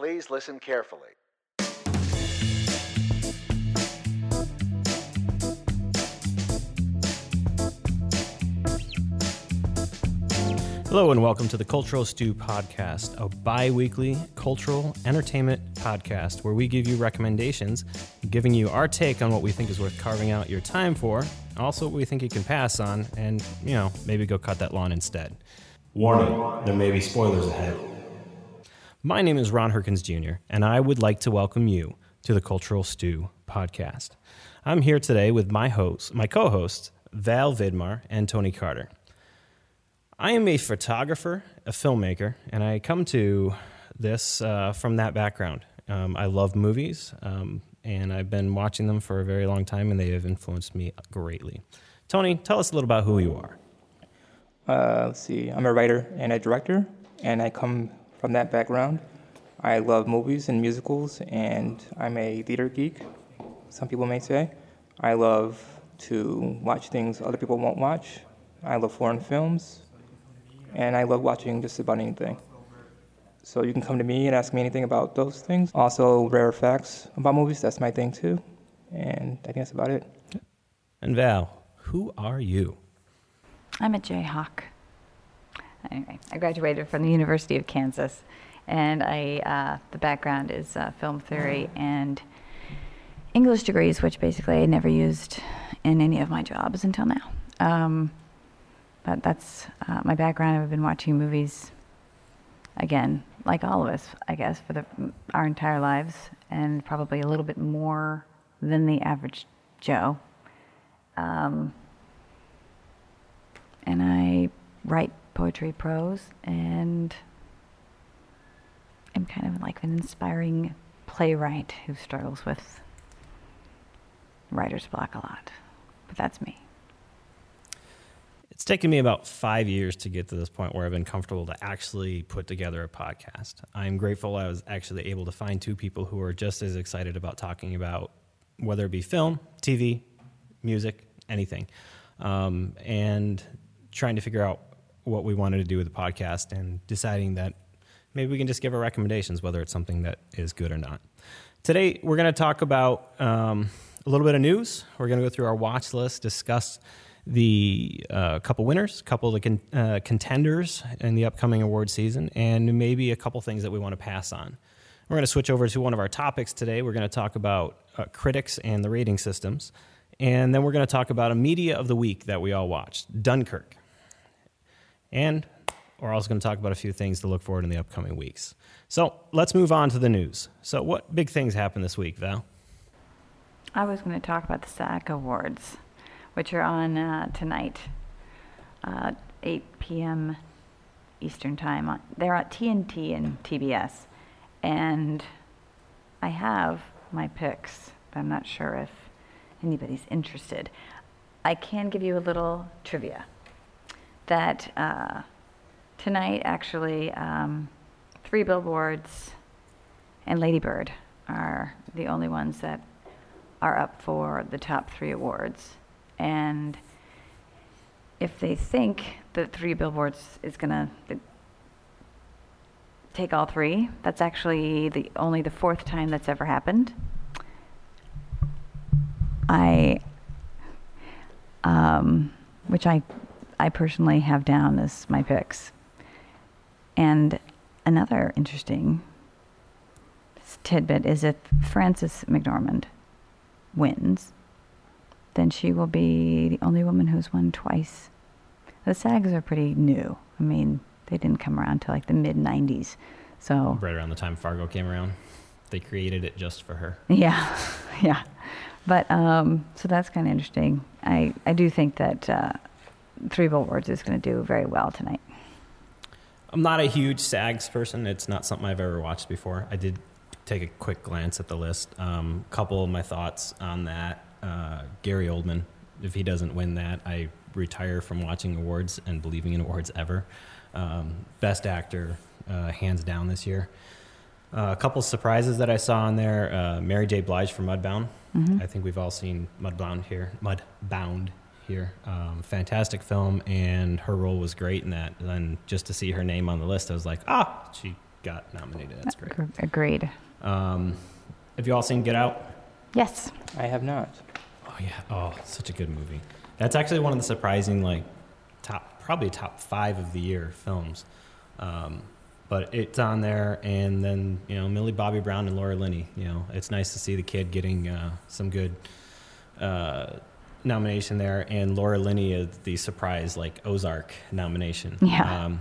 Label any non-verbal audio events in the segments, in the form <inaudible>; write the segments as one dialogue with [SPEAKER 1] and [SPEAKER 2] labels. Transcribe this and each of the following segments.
[SPEAKER 1] Please listen carefully.
[SPEAKER 2] Hello, and welcome to the Cultural Stew Podcast, a bi weekly cultural entertainment podcast where we give you recommendations, giving you our take on what we think is worth carving out your time for, also what we think you can pass on, and, you know, maybe go cut that lawn instead.
[SPEAKER 3] Warning, there may be spoilers ahead.
[SPEAKER 2] My name is Ron Herkins Jr., and I would like to welcome you to the Cultural Stew Podcast. I'm here today with my host, my co hosts, Val Vidmar and Tony Carter. I am a photographer, a filmmaker, and I come to this uh, from that background. Um, I love movies, um, and I've been watching them for a very long time, and they have influenced me greatly. Tony, tell us a little about who you are.
[SPEAKER 4] Uh, let's see, I'm a writer and a director, and I come from that background. I love movies and musicals, and I'm a theater geek, some people may say. I love to watch things other people won't watch. I love foreign films, and I love watching just about anything. So you can come to me and ask me anything about those things. Also, rare facts about movies, that's my thing too. And I think that's about it.
[SPEAKER 2] And Val, who are you?
[SPEAKER 5] I'm a Jayhawk. Anyway, I graduated from the University of Kansas, and I uh, the background is uh, film theory and English degrees, which basically I never used in any of my jobs until now. Um, but that's uh, my background. I've been watching movies again, like all of us, I guess, for the, our entire lives, and probably a little bit more than the average Joe. Um, and I write poetry, prose, and I'm kind of like an inspiring playwright who struggles with writer's block a lot. But that's me.
[SPEAKER 2] It's taken me about five years to get to this point where I've been comfortable to actually put together a podcast. I'm grateful I was actually able to find two people who are just as excited about talking about whether it be film, TV, music, anything, um, and trying to figure out what we wanted to do with the podcast and deciding that maybe we can just give our recommendations, whether it's something that is good or not. Today, we're going to talk about um, a little bit of news. We're going to go through our watch list, discuss the uh, couple winners, couple of the con- uh, contenders in the upcoming award season, and maybe a couple things that we want to pass on. We're going to switch over to one of our topics today. We're going to talk about uh, critics and the rating systems, and then we're going to talk about a media of the week that we all watched, Dunkirk. And we're also going to talk about a few things to look forward in the upcoming weeks. So let's move on to the news. So, what big things happened this week, Val?
[SPEAKER 5] I was going to talk about the SAG Awards, which are on uh, tonight, uh, 8 p.m. Eastern Time. They're at TNT and TBS. And I have my picks, but I'm not sure if anybody's interested. I can give you a little trivia that uh, tonight, actually, um, Three Billboards and Ladybird are the only ones that are up for the top three awards. And if they think that Three Billboards is going to take all three, that's actually the only the fourth time that's ever happened. I, um, which I, I personally have down as my picks. And another interesting tidbit is if Frances McDormand wins, then she will be the only woman who's won twice. The SAGs are pretty new. I mean, they didn't come around until like the mid 90s. So,
[SPEAKER 2] Right around the time Fargo came around, they created it just for her. <laughs>
[SPEAKER 5] yeah, <laughs> yeah. But um, so that's kind of interesting. I, I do think that uh, Three Billboards is going to do very well tonight.
[SPEAKER 2] I'm not a huge SAGs person. It's not something I've ever watched before. I did take a quick glance at the list. A um, couple of my thoughts on that. Uh, Gary Oldman, if he doesn't win that, I retire from watching awards and believing in awards ever. Um, best actor, uh, hands down this year. Uh, a couple surprises that I saw on there. Uh, Mary J. Blige for Mudbound. I think we've all seen Mudbound here. Mudbound here. Um, fantastic film, and her role was great in that. And just to see her name on the list, I was like, ah, she got nominated. That's great.
[SPEAKER 5] Agreed.
[SPEAKER 2] Um, have you all seen Get Out?
[SPEAKER 5] Yes.
[SPEAKER 4] I have not.
[SPEAKER 2] Oh yeah. Oh, such a good movie. That's actually one of the surprising, like, top, probably top five of the year films. Um, but it's on there, and then you know Millie Bobby Brown and Laura Linney. You know, it's nice to see the kid getting uh, some good uh, nomination there, and Laura Linney is the surprise like Ozark nomination.
[SPEAKER 5] Yeah.
[SPEAKER 2] Um,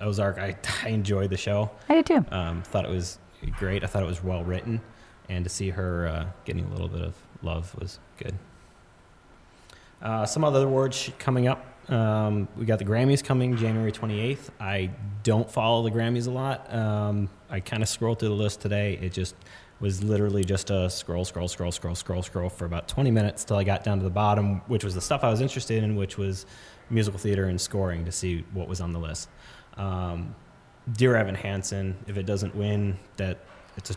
[SPEAKER 2] Ozark, I, <laughs> I enjoyed the show.
[SPEAKER 5] I did too.
[SPEAKER 2] Um, thought it was great. I thought it was well written, and to see her uh, getting a little bit of love was good. Uh, some other awards coming up. Um, we got the Grammys coming January 28th. I don't follow the Grammys a lot. Um, I kind of scrolled through the list today. It just was literally just a scroll, scroll, scroll, scroll, scroll, scroll for about 20 minutes till I got down to the bottom, which was the stuff I was interested in, which was musical theater and scoring to see what was on the list. Um, Dear Evan Hansen, if it doesn't win, that it's a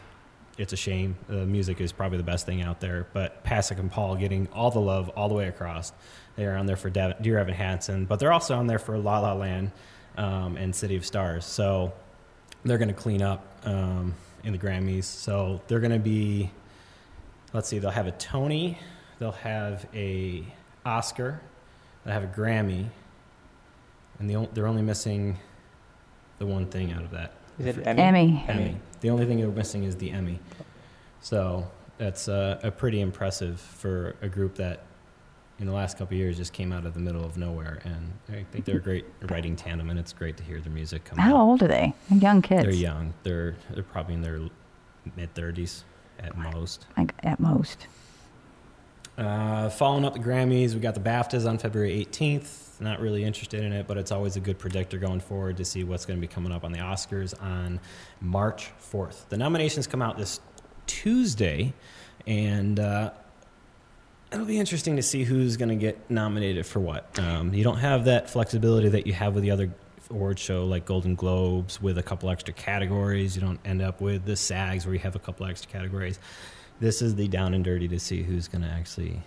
[SPEAKER 2] it's a shame. The music is probably the best thing out there, but Pasek and Paul getting all the love all the way across. They are on there for Dear Evan Hansen, but they're also on there for La La Land um, and City of Stars. So they're going to clean up um, in the Grammys. So they're going to be, let's see, they'll have a Tony, they'll have a Oscar, they'll have a Grammy, and the, they're only missing the one thing out of that.
[SPEAKER 4] Is it Emmy?
[SPEAKER 5] Emmy.
[SPEAKER 2] Emmy. The only thing they're missing is the Emmy. So that's uh, a pretty impressive for a group that in the last couple of years just came out of the middle of nowhere. And I think they're a great writing tandem, and it's great to hear their music come
[SPEAKER 5] How
[SPEAKER 2] out.
[SPEAKER 5] old are they? They're young kids.
[SPEAKER 2] They're young. They're they're probably in their mid thirties at most.
[SPEAKER 5] Like at most.
[SPEAKER 2] Uh, following up the Grammys, we got the BAFTAs on February 18th. Not really interested in it, but it's always a good predictor going forward to see what's going to be coming up on the Oscars on March 4th. The nominations come out this Tuesday, and uh, it'll be interesting to see who's going to get nominated for what. Um, you don't have that flexibility that you have with the other award show like Golden Globes with a couple extra categories. You don't end up with the SAGs where you have a couple extra categories. This is the down and dirty to see who's going to actually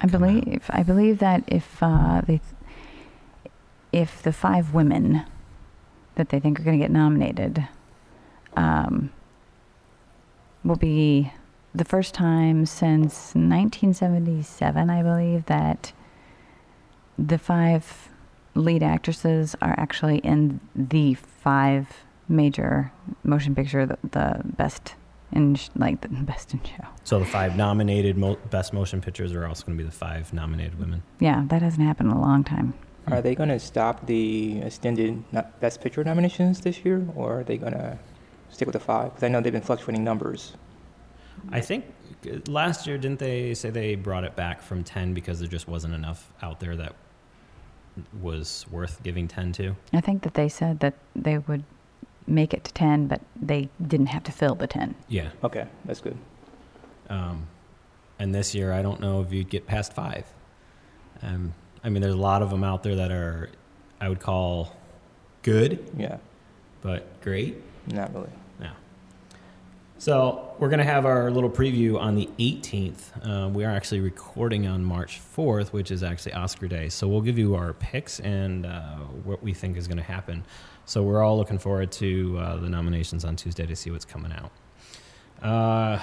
[SPEAKER 5] I
[SPEAKER 2] come out.
[SPEAKER 5] believe. I believe that if uh, they, if the five women that they think are going to get nominated, um, will be the first time since 1977, I believe, that the five lead actresses are actually in the five major motion picture, the, the best in sh- like the <laughs> best in show.
[SPEAKER 2] So the five nominated mo- best motion pictures are also going to be the five nominated women.
[SPEAKER 5] Yeah, that hasn't happened in a long time.
[SPEAKER 4] Are they going to stop the extended Best Picture nominations this year, or are they going to stick with the five? Because I know they've been fluctuating numbers.
[SPEAKER 2] I think last year didn't they say they brought it back from ten because there just wasn't enough out there that was worth giving ten to.
[SPEAKER 5] I think that they said that they would make it to 10, but they didn't have to fill the 10.
[SPEAKER 2] Yeah.
[SPEAKER 4] Okay, that's good.
[SPEAKER 2] Um, and this year, I don't know if you'd get past five. Um, I mean, there's a lot of them out there that are, I would call good,
[SPEAKER 4] Yeah,
[SPEAKER 2] but great.
[SPEAKER 4] not really.
[SPEAKER 2] So we're going to have our little preview on the 18th. Uh, we are actually recording on March 4th, which is actually Oscar Day. So we'll give you our picks and uh, what we think is going to happen. So we're all looking forward to uh, the nominations on Tuesday to see what's coming out. Uh,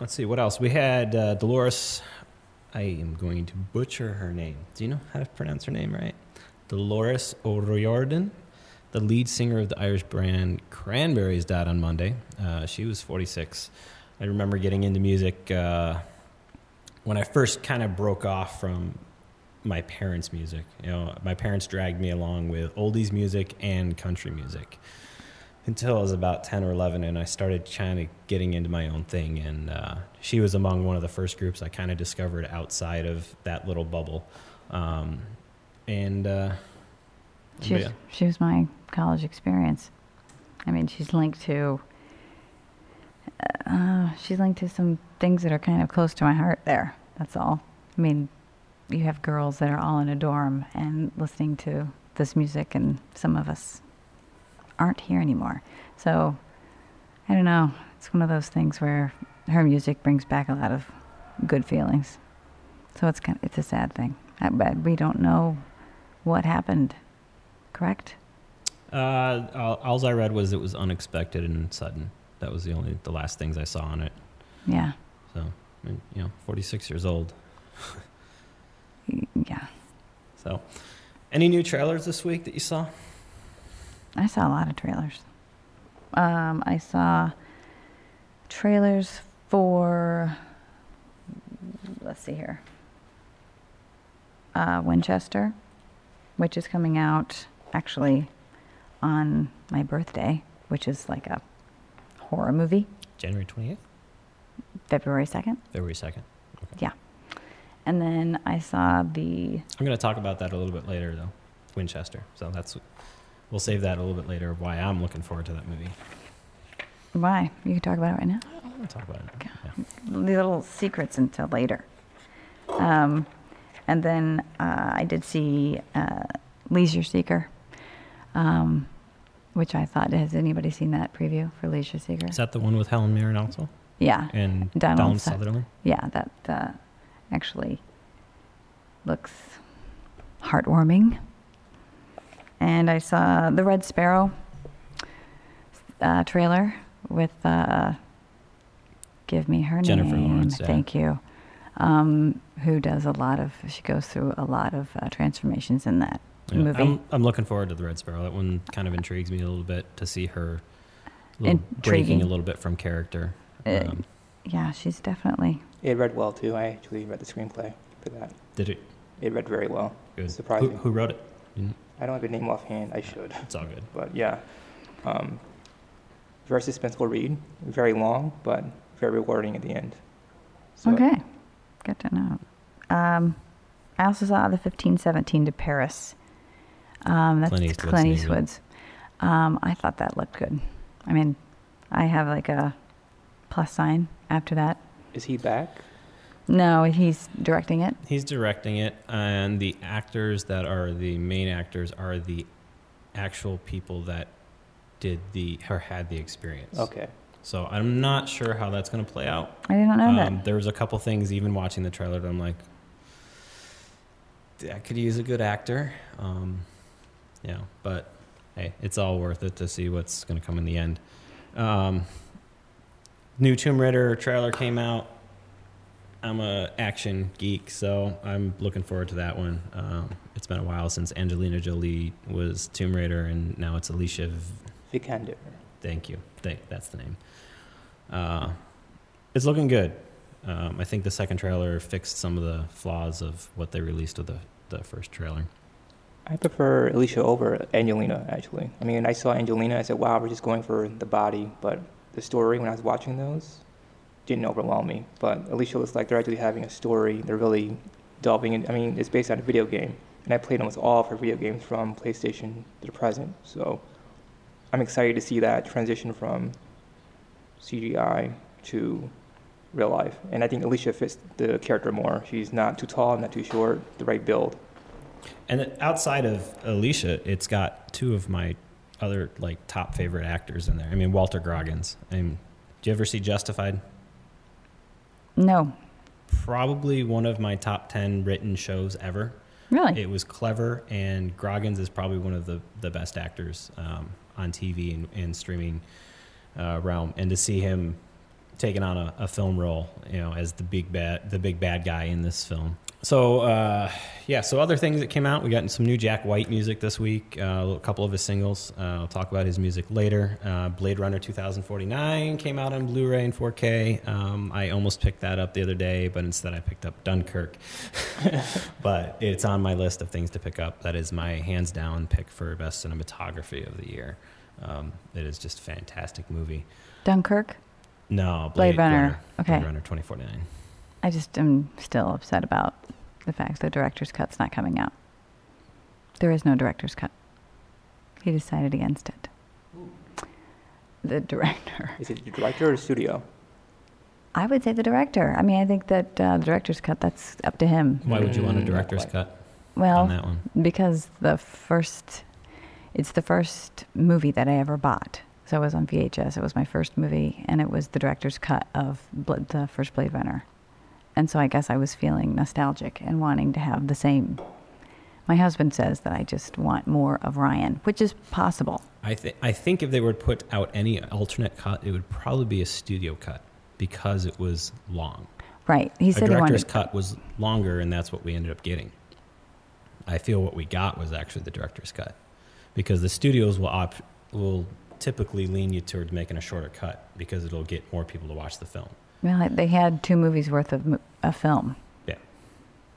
[SPEAKER 2] let's see what else we had. Uh, Dolores. I am going to butcher her name. Do you know how to pronounce her name right? Dolores O'Riordan the lead singer of the Irish band Cranberries died on Monday. Uh, she was 46. I remember getting into music uh, when I first kind of broke off from my parents' music. You know, my parents dragged me along with oldies music and country music until I was about 10 or 11, and I started kind of getting into my own thing. And uh, she was among one of the first groups I kind of discovered outside of that little bubble. Um, and uh,
[SPEAKER 5] She was,
[SPEAKER 2] yeah.
[SPEAKER 5] she was my college experience. I mean, she's linked to. Uh, she's linked to some things that are kind of close to my heart. There, that's all. I mean, you have girls that are all in a dorm and listening to this music, and some of us aren't here anymore. So, I don't know. It's one of those things where her music brings back a lot of good feelings. So it's kind. of, it's a sad thing. I, but we don't know what happened. Correct.
[SPEAKER 2] Uh, all, alls I read was it was unexpected and sudden. That was the only the last things I saw on it.
[SPEAKER 5] Yeah.
[SPEAKER 2] So, I mean, you know, 46 years old. <laughs>
[SPEAKER 5] Yeah.
[SPEAKER 2] So, any new trailers this week that you saw?
[SPEAKER 5] I saw a lot of trailers. Um, I saw trailers for, let's see here, uh, Winchester, which is coming out actually on my birthday, which is like a horror movie,
[SPEAKER 2] January 28th,
[SPEAKER 5] February 2nd.
[SPEAKER 2] February 2nd.
[SPEAKER 5] Yeah. And then I saw the,
[SPEAKER 2] I'm going to talk about that a little bit later, though. Winchester. So that's we'll save that a little bit later. Why I'm looking forward to that movie.
[SPEAKER 5] why? You can talk about it right now.
[SPEAKER 2] We'll talk about it.
[SPEAKER 5] Okay.
[SPEAKER 2] Yeah.
[SPEAKER 5] the little secrets until later. Um, and then uh, I did see uh, Leisure Seeker, um, which I thought, has anybody seen that preview for Leisure Seeker?
[SPEAKER 2] Is that the one with Helen Mirren also
[SPEAKER 5] yeah,
[SPEAKER 2] and
[SPEAKER 5] Donald
[SPEAKER 2] Donald
[SPEAKER 5] Su-
[SPEAKER 2] Sutherland?
[SPEAKER 5] yeah, that uh, actually looks heartwarming. And I saw the Red Sparrow uh, trailer with uh, give me her
[SPEAKER 2] Jennifer
[SPEAKER 5] name.
[SPEAKER 2] Lawrence, yeah.
[SPEAKER 5] Thank you. Um, who does a lot of? She goes through a lot of uh, transformations in that
[SPEAKER 2] Yeah,
[SPEAKER 5] movie.
[SPEAKER 2] I'm, I'm looking forward to the Red Sparrow. That one kind of intrigues me a little bit to see her little breaking
[SPEAKER 5] Intriguing.
[SPEAKER 2] a little bit from character.
[SPEAKER 5] Uh,
[SPEAKER 2] Um,
[SPEAKER 5] yeah, she's definitely.
[SPEAKER 4] It read well too. I actually read the screenplay for that.
[SPEAKER 2] did it
[SPEAKER 4] It read very well.
[SPEAKER 2] good?
[SPEAKER 4] Surprising.
[SPEAKER 2] Who, who wrote it? You-
[SPEAKER 4] I don't have a name offhand. I should.
[SPEAKER 2] It's all good.
[SPEAKER 4] But yeah, um, very suspenseful read. Very long, but very rewarding at the end. So
[SPEAKER 5] Okay, good to know. Um, I also saw the fifteen seventeen to Paris. Um, that's
[SPEAKER 2] Clint Eastwood's
[SPEAKER 5] Clint. Eastwood's. Um, I thought that looked good. I mean, I have like a plus sign after that.
[SPEAKER 4] Is he back?
[SPEAKER 5] No, he's directing it.
[SPEAKER 2] He's directing it, and the actors that are the main actors are the actual people that did the or had the experience.
[SPEAKER 4] Okay.
[SPEAKER 2] So I'm not sure how that's going to play out.
[SPEAKER 5] I did not know
[SPEAKER 2] Um,
[SPEAKER 5] that.
[SPEAKER 2] there was a couple things, even watching the trailer, that I'm like, I could use a good actor. Um, yeah, but hey, it's all worth it to see what's going to come in the end. Um, new Tomb Raider trailer came out. I'm a action geek, so I'm looking forward to that one. Um, it's been a while since Angelina Jolie was Tomb Raider, and now it's Alicia v-
[SPEAKER 4] Vikander.
[SPEAKER 2] Thank you. Thank, that's the name. Uh, it's looking good. Um, I think the second trailer fixed some of the flaws of what they released with the, the first trailer.
[SPEAKER 4] I prefer Alicia over Angelina, actually. I mean, I saw Angelina, I said, wow, we're just going for the body, but the story, when I was watching those, didn't overwhelm me. But Alicia looks like they're actually having a story. They're really delving in. I mean, it's based on a video game, and I played almost all of her video games from PlayStation to the present. So I'm excited to see that transition from CGI to real life. And I think Alicia fits the character more. She's not too tall, not too short, the right build.
[SPEAKER 2] And outside of Alicia, it's got two of my other like top favorite actors in there. I mean, Walter Goggins. And do you ever see Justified?
[SPEAKER 5] No,
[SPEAKER 2] Probably one of my top ten written shows ever.
[SPEAKER 5] really.
[SPEAKER 2] It was clever, and Groggins is probably one of the, the best actors um, on TV and, and streaming uh, realm. And to see him taking on a, a film role, you know, as the big bad the big bad guy in this film. So uh, yeah, so other things that came out, we got some new Jack White music this week. Uh, a couple of his singles. Uh, I'll talk about his music later. Uh, Blade Runner 2049 came out on Blu-ray and 4K. Um, I almost picked that up the other day, but instead I picked up Dunkirk <laughs> but it's on my list of things to pick up. That is my hands down pick for best cinematography of the year. Um, it is just a fantastic movie.
[SPEAKER 5] Dunkirk.
[SPEAKER 2] No,
[SPEAKER 5] Blade Runner. Okay.
[SPEAKER 2] Blade Runner 2049.
[SPEAKER 5] I just am still upset about the fact the director's cut's not coming out. There is no director's cut. He decided against it. The director. <laughs>
[SPEAKER 4] Is it the director or the studio?
[SPEAKER 5] I would say the director. I mean, I think that uh, the director's cut, that's up to him.
[SPEAKER 2] Why would you want a
[SPEAKER 4] Mm,
[SPEAKER 2] director's
[SPEAKER 4] not
[SPEAKER 2] cut on
[SPEAKER 5] Well,
[SPEAKER 2] that one?
[SPEAKER 5] because the first, it's the first movie that I ever bought. So it was on VHS. It was my first movie, and it was the director's cut of Bla- the first Blade Runner. And so I guess I was feeling nostalgic and wanting to have the same My husband says that I just want more of Ryan, which is possible.
[SPEAKER 2] I, th- I think if they were to put out any alternate cut, it would probably be a studio cut because it was long.
[SPEAKER 5] Right. He
[SPEAKER 2] A
[SPEAKER 5] said he
[SPEAKER 2] director's
[SPEAKER 5] wanted.
[SPEAKER 2] cut was longer, and that's what we ended up getting. I feel what we got was actually the director's cut because the studios will op- will typically lean you towards making a shorter cut because it'll get more people to watch the film.
[SPEAKER 5] Well, they had two movies worth of a film,
[SPEAKER 2] Yeah.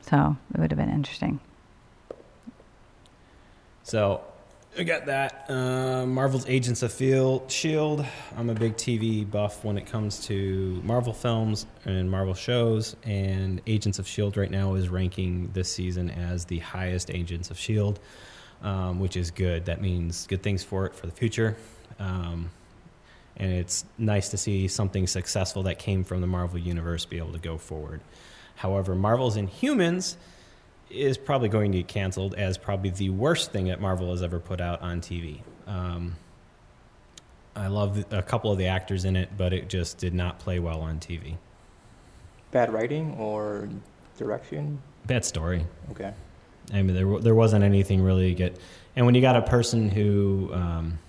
[SPEAKER 5] so it would have been interesting.
[SPEAKER 2] So I got that. Uh, Marvel's Agents of Field Shield. I'm a big TV buff when it comes to Marvel films and Marvel shows. And Agents of Shield right now is ranking this season as the highest Agents of Shield, um, which is good. That means good things for it for the future. Um, and it's nice to see something successful that came from the Marvel universe be able to go forward. However, Marvel's Inhumans is probably going to get canceled as probably the worst thing that Marvel has ever put out on TV. Um, I love a couple of the actors in it, but it just did not play well on TV.
[SPEAKER 4] Bad writing or direction?
[SPEAKER 2] Bad story.
[SPEAKER 4] Okay.
[SPEAKER 2] I mean, there there wasn't anything really good. And when you got a person who, um,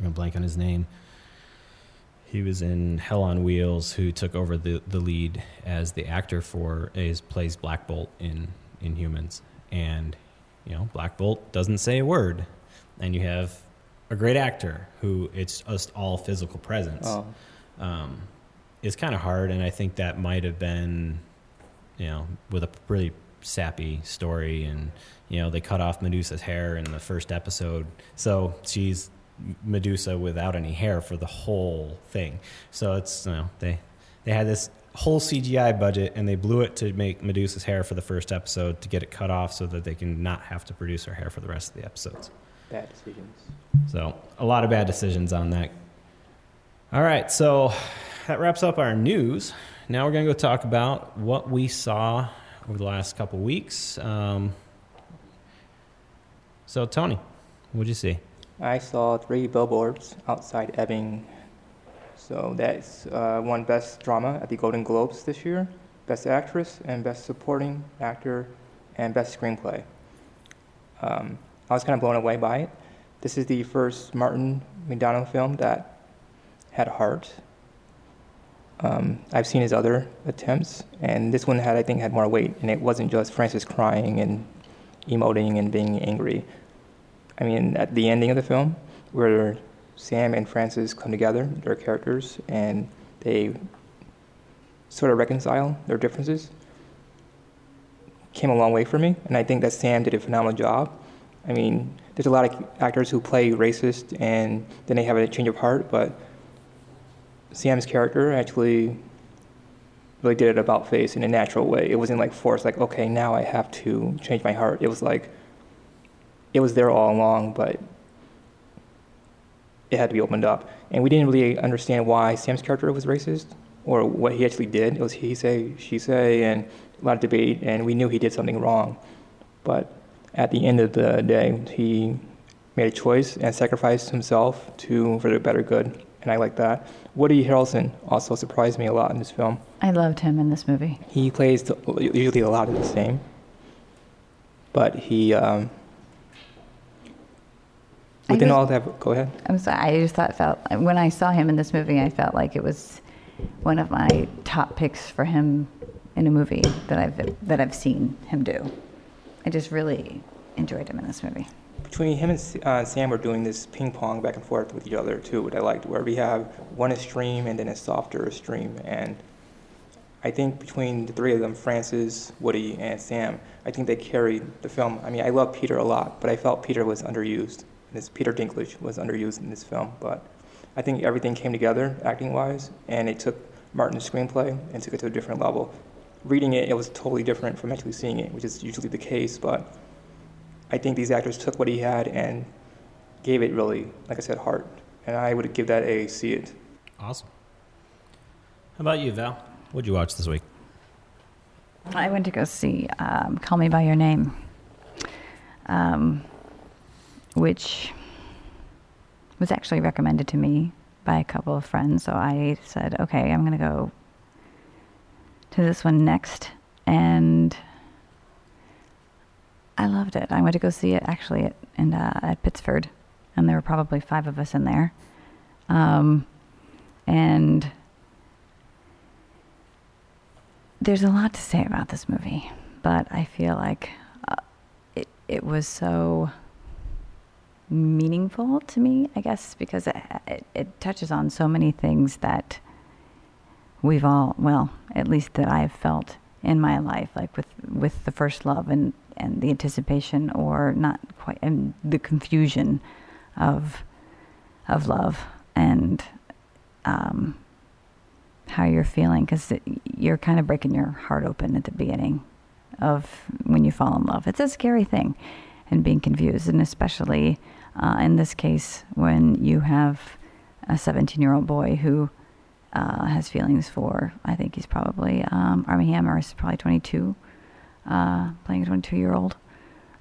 [SPEAKER 2] I'm gonna blank on his name. He was in Hell on Wheels, who took over the, the lead as the actor for is plays Black Bolt in Inhumans, and you know Black Bolt doesn't say a word, and you have a great actor who it's just all physical presence.
[SPEAKER 4] Oh,
[SPEAKER 2] um, is kind of hard, and I think that might have been, you know, with a really sappy story, and you know they cut off Medusa's hair in the first episode, so she's Medusa without any hair for the whole thing. So it's you know they they had this whole CGI budget and they blew it to make Medusa's hair for the first episode to get it cut off so that they can not have to produce her hair for the rest of the episodes.
[SPEAKER 4] bad decisions.
[SPEAKER 2] So a lot of bad decisions on that. All right, so that wraps up our news. Now we're going to go talk about what we saw over the last couple weeks. Um, so Tony, what'd you see?
[SPEAKER 4] I saw three billboards outside Ebbing. So that's uh, won Best Drama at the Golden Globes this year, Best Actress, and Best Supporting Actor, and Best Screenplay. Um, I was kind of blown away by it. This is the first Martin McDonagh film that had heart. Um, I've seen his other attempts, and this one had, I think, had more weight, and it wasn't just Frances crying and emoting and being angry. I mean, at the ending of the film, where Sam and Frances come together, their characters, and they sort of reconcile their differences, came a long way for me. And I think that Sam did a phenomenal job. I mean, there's a lot of actors who play racist and then they have a change of heart, but Sam's character actually really did it about face in a natural way. It wasn't like forced, like, okay, now I have to change my heart. It was like, it was there all along, but it had to be opened up. And we didn't really understand why Sam's character was racist or what he actually did. It was he say, she say, and a lot of debate, and we knew he did something wrong. But at the end of the day, he made a choice and sacrificed himself to for the better good, and I like that. Woody Harrelson also surprised me a lot in this film.
[SPEAKER 5] I loved him in this movie.
[SPEAKER 4] He plays usually a lot of the same, but he um, within
[SPEAKER 5] just-
[SPEAKER 4] all that. Go ahead.
[SPEAKER 5] I'm sorry. I just thought felt when I saw him in this movie, I felt like it was one of my top picks for him in a movie that I've that I've seen him do. I just really enjoyed him in this movie.
[SPEAKER 4] Between him and uh, Sam, we're doing this ping pong back and forth with each other too, which I liked, where we have one extreme and then a softer extreme. And I think between the three of them, Frances, Woody, and Sam, I think they carried the film. I mean, I love Peter a lot, but I felt Peter was underused. This Peter Dinklage was underused in this film, but I think everything came together acting-wise, and it took Martin's screenplay and took it to a different level. Reading it, it was totally different from actually seeing it, which is usually the case, but I think these actors took what he had and gave it really, like I said, heart. And I would give that a see it.
[SPEAKER 2] Awesome. How about you, Val? What'd you watch this week?
[SPEAKER 5] I went to go see um, Call Me by Your Name, um, which was actually recommended to me by a couple of friends. So I said, okay, I'm going to go to this one next. And I loved it. I went to go see it actually at, uh, at Pittsford, and there were probably five of us in there. Um, and there's a lot to say about this movie, but I feel like uh, it, it was so meaningful to me, I guess, because it, it, it touches on so many things that we've all, well, at least that I've felt in my life, like with, with the first love and, and the anticipation or not quite, and the confusion of, of love and um, how you're feeling because you're kind of breaking your heart open at the beginning of when you fall in love. It's a scary thing and being confused, and especially uh, in this case when you have a 17 year old boy who uh, has feelings for, I think he's probably, um, Armie Hammer is probably 22, uh, playing a 22 year old.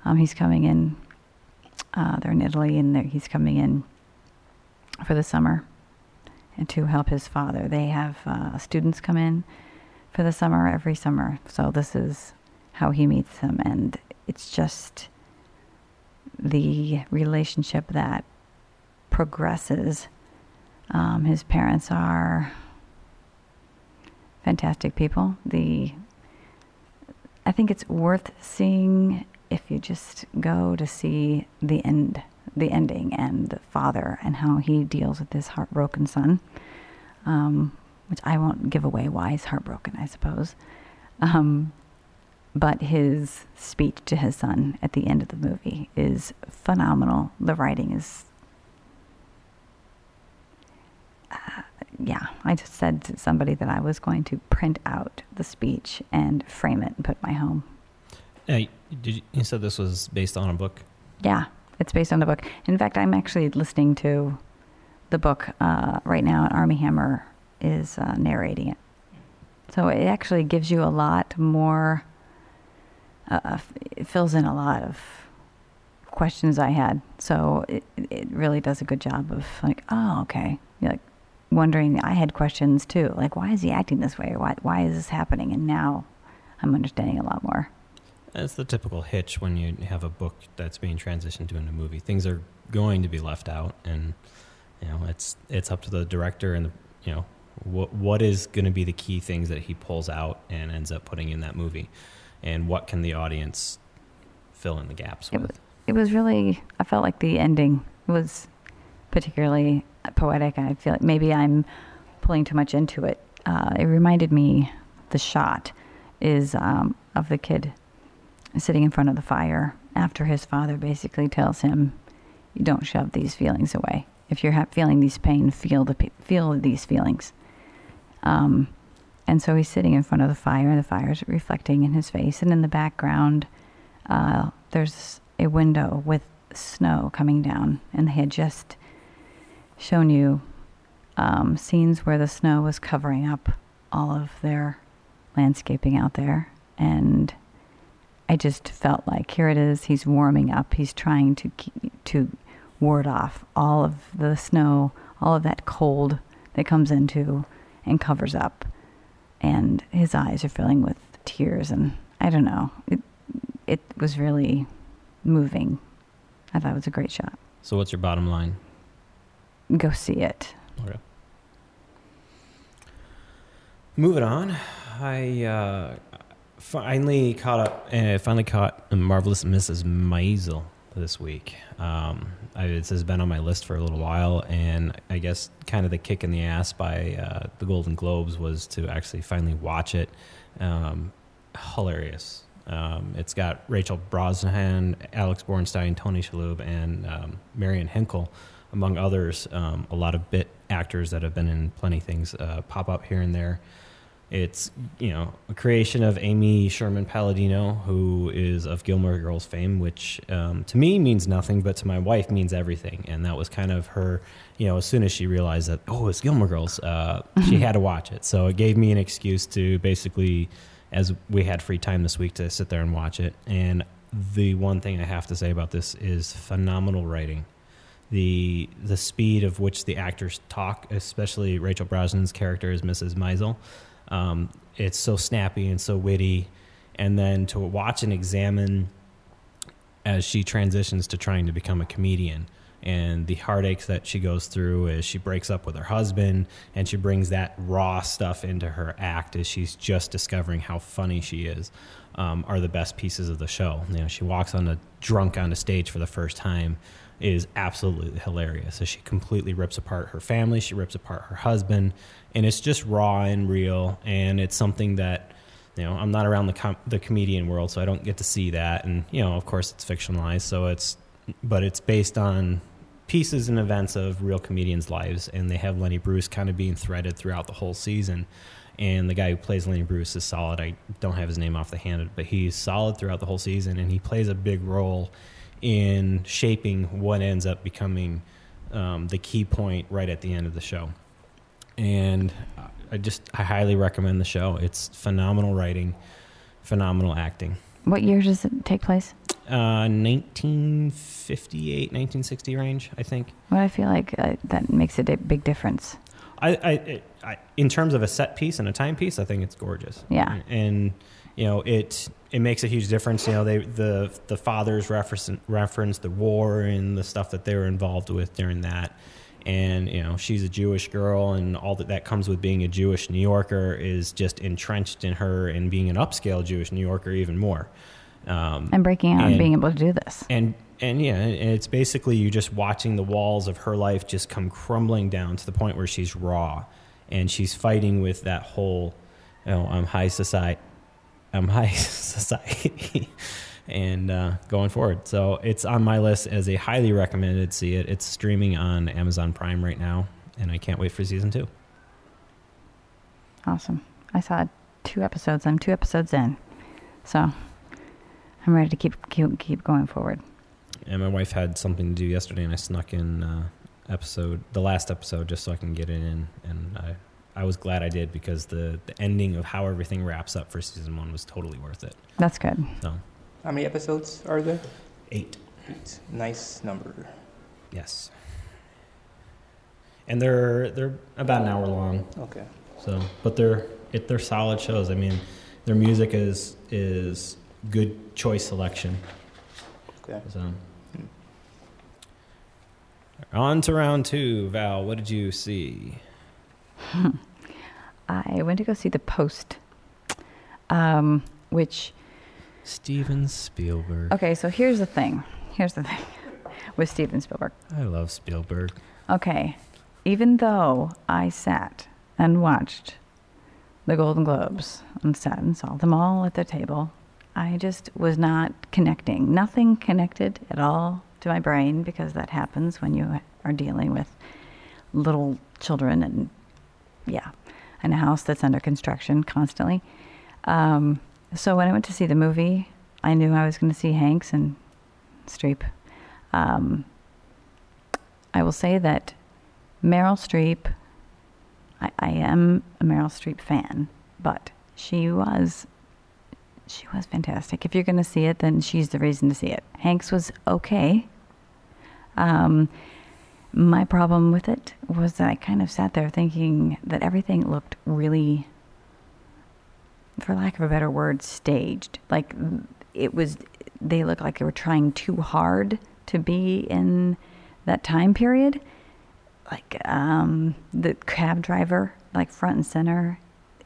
[SPEAKER 5] Um, he's coming in, uh, they're in Italy, and he's coming in for the summer and to help his father. They have uh, students come in for the summer every summer. So this is how he meets them, and it's just the relationship that progresses. Um, his parents are fantastic people. The I think it's worth seeing if you just go to see the end the ending and the father and how he deals with his heartbroken son, um, which I won't give away why he's heartbroken, I suppose. Um, but his speech to his son at the end of the movie is phenomenal. The writing is. Uh, yeah, I just said to somebody that I was going to print out the speech and frame it and put my home.
[SPEAKER 2] Hey, did you, you said this was based on a book?
[SPEAKER 5] Yeah, it's based on the book. In fact, I'm actually listening to the book uh, right now, and Armie Hammer is uh, narrating it. So it actually gives you a lot more. Uh, uh it fills in a lot of questions I had. So it it really does a good job of like, oh, okay, You're like wondering. I had questions too, like why is he acting this way? Why why is this happening? And now I'm understanding a lot more.
[SPEAKER 2] That's the typical hitch when you have a book that's being transitioned to a movie. Things are going to be left out, and you know it's it's up to the director and the you know what what is going to be the key things that he pulls out and ends up putting in that movie, and what can the audience fill in the gaps
[SPEAKER 5] it
[SPEAKER 2] with.
[SPEAKER 5] Was, it was really I felt like the ending was particularly poetic. I feel like maybe I'm pulling too much into it. Uh, it reminded me the shot is um, of the kid sitting in front of the fire after his father basically tells him, "You don't shove these feelings away. If you're feeling these pain, feel the feel these feelings." Um, and so he's sitting in front of the fire, and the fire is reflecting in his face, and in the background, uh, there's a window with snow coming down, and they had just shown you um, scenes where the snow was covering up all of their landscaping out there, and I just felt like here it is. He's warming up. He's trying to to ward off all of the snow, all of that cold that comes into and covers up. And his eyes are filling with tears, and I don't know. It it was really moving. I thought it was a great shot.
[SPEAKER 2] So, what's your bottom line?
[SPEAKER 5] Go see it.
[SPEAKER 2] Okay. Moving on, I uh, finally caught up. Uh, finally caught marvelous Mrs. Maisel this week. Um, I, this has been on my list for a little while, and I guess kind of the kick in the ass by uh, the Golden Globes was to actually finally watch it. Um, hilarious. Um, it's got Rachel Brosnahan, Alex Borstein, Tony Shalhoub, and um, Marin Hinkle, among others. Um, a lot of bit actors that have been in plenty things uh, pop up here and there. It's you know a creation of Amy Sherman Palladino, who is of Gilmore Girls fame, which um, to me means nothing, but to my wife means everything. And that was kind of her, you know, as soon as she realized that oh, it's Gilmore Girls, uh, <laughs> she had to watch it. So it gave me an excuse to basically, as we had free time this week, to sit there and watch it. And the one thing I have to say about this is phenomenal writing. The the speed of which the actors talk, especially Rachel Brosnahan's character as Mrs. Maisel um, it's so snappy and so witty, and then to watch and examine as she transitions to trying to become a comedian. And the heartaches that she goes through as she breaks up with her husband and she brings that raw stuff into her act as she's just discovering how funny she is um, are the best pieces of the show. You know she walks on a drunk on a stage for the first time is absolutely hilarious So she completely rips apart her family she rips apart her husband and it's just raw and real and it's something that you know i'm not around the com- the comedian world so i don't get to see that and you know of course it's fictionalized so it's but it's based on pieces and events of real comedians' lives, and they have Lenny Bruce kind of being threaded throughout the whole season. And the guy who plays Lenny Bruce is solid. I don't have his name off the hand, but he's solid throughout the whole season, and he plays a big role in shaping what ends up becoming um, the key point right at the end of the show. And I just I highly recommend the show. It's phenomenal writing, phenomenal acting.
[SPEAKER 5] What year does it take place?
[SPEAKER 2] Uh, 1958, 1960 range, I think.
[SPEAKER 5] Well, I feel like uh, that makes a big difference.
[SPEAKER 2] I, I, I, in terms of a set piece and a time piece, I think it's gorgeous.
[SPEAKER 5] Yeah.
[SPEAKER 2] and you know it it makes a huge difference. You know, they the the fathers reference reference the war and the stuff that they were involved with during that. And you know, she's a Jewish girl, and all that that comes with being a Jewish New Yorker is just entrenched in her, and being an upscale Jewish New Yorker even more. Um,
[SPEAKER 5] And breaking out and,
[SPEAKER 2] And-
[SPEAKER 5] being able to do this.
[SPEAKER 2] and and yeah, and it's basically you just watching the walls of her life just come crumbling down to the point where she's raw, and she's fighting with that whole, you know, I'm high society, I'm high <laughs> society, and uh, going forward. So it's on my list as a highly recommended. See it. It's streaming on Amazon Prime right now, and I can't wait for season two.
[SPEAKER 5] Awesome. I saw two episodes. I'm two episodes in. So I'm ready to keep keep, keep going forward.
[SPEAKER 2] And my wife had something to do yesterday, and I snuck in uh, episode the last episode just so I can get it in, and I I was glad I did because the the ending of how everything wraps up for season one was totally worth it.
[SPEAKER 5] That's good.
[SPEAKER 2] So
[SPEAKER 4] How many episodes are there?
[SPEAKER 2] eight,
[SPEAKER 4] Eight. Nice number.
[SPEAKER 2] yes, and they're they're about an hour long.
[SPEAKER 4] Okay.
[SPEAKER 2] So, but they're it, they're solid shows. I mean, their music is is good choice selection.
[SPEAKER 4] Okay.
[SPEAKER 2] So, hmm. on to round two. Val, what did you see? <laughs>
[SPEAKER 5] I went to go see The Post, um, which
[SPEAKER 2] Steven Spielberg.
[SPEAKER 5] okay. So here's the thing. Here's the thing <laughs> with Steven Spielberg.
[SPEAKER 2] I love Spielberg.
[SPEAKER 5] Okay, even though I sat and watched the Golden Globes and sat and saw them all at the table, I just was not connecting. Nothing connected at all to my brain because that happens when you are dealing with little children and, yeah, and a house that's under construction constantly. Um, so when I went to see the movie, I knew I was going to see Hanks and Streep. Um, I will say that Meryl Streep, I, I am a Meryl Streep fan, but she was she was fantastic. If you're going to see it, then she's the reason to see it. Hanks was okay. Um, my problem with it was that I kind of sat there thinking that everything looked really, for lack of a better word, staged. Like it was, they looked like they were trying too hard to be in that time period. Like um, the cab driver, like front and center,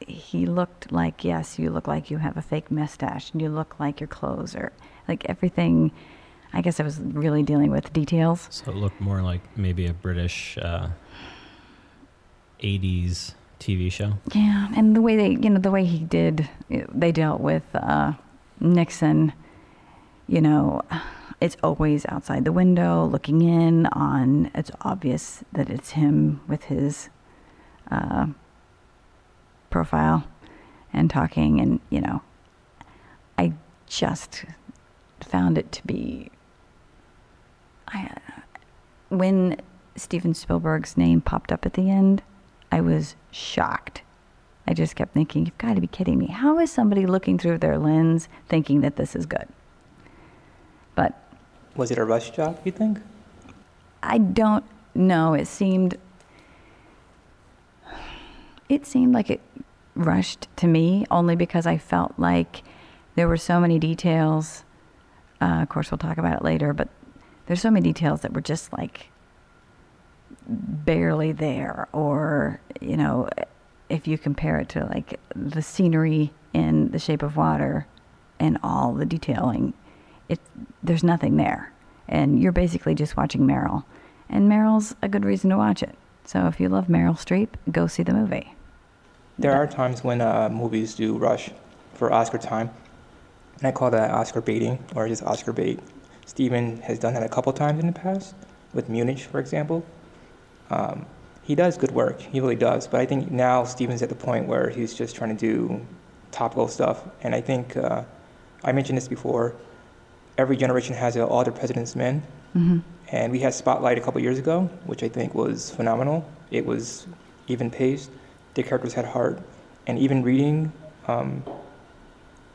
[SPEAKER 5] he looked like yes, you look like you have a fake mustache, and you look like your clothes are like everything. I guess I was really dealing with details.
[SPEAKER 2] So it looked more like maybe a British uh, 80s TV show.
[SPEAKER 5] Yeah, and the way they, you know, the way he did, they dealt with uh, Nixon. You know, it's always outside the window, looking in on. It's obvious that it's him with his uh, profile and talking, and you know, I just found it to be. I, when Steven Spielberg's name popped up at the end, I was shocked. I just kept thinking, you've got to be kidding me. How is somebody looking through their lens thinking that this is good? But
[SPEAKER 4] Was it a rush job, you think?
[SPEAKER 5] I don't know. It seemed it seemed like it rushed to me only because I felt like there were so many details Uh, of course, we'll talk about it later, but there's so many details that were just like barely there, or you know, if you compare it to like the scenery in The Shape of Water and all the detailing, it there's nothing there, and you're basically just watching Meryl, and Meryl's a good reason to watch it. So if you love Meryl Streep, go see the movie.
[SPEAKER 4] There are times when uh, movies do rush for Oscar time, and I call that Oscar baiting or just Oscar bait. Steven has done that a couple times in the past, with Munich, for example. Um, he does good work, he really does, but I think now Steven's at the point where he's just trying to do topical stuff, and I think uh, I mentioned this before. Every generation has a All the President's Men,
[SPEAKER 5] Mm-hmm.
[SPEAKER 4] and we had Spotlight a couple years ago, which I think was phenomenal. It was even paced, the characters had heart, and even reading, um,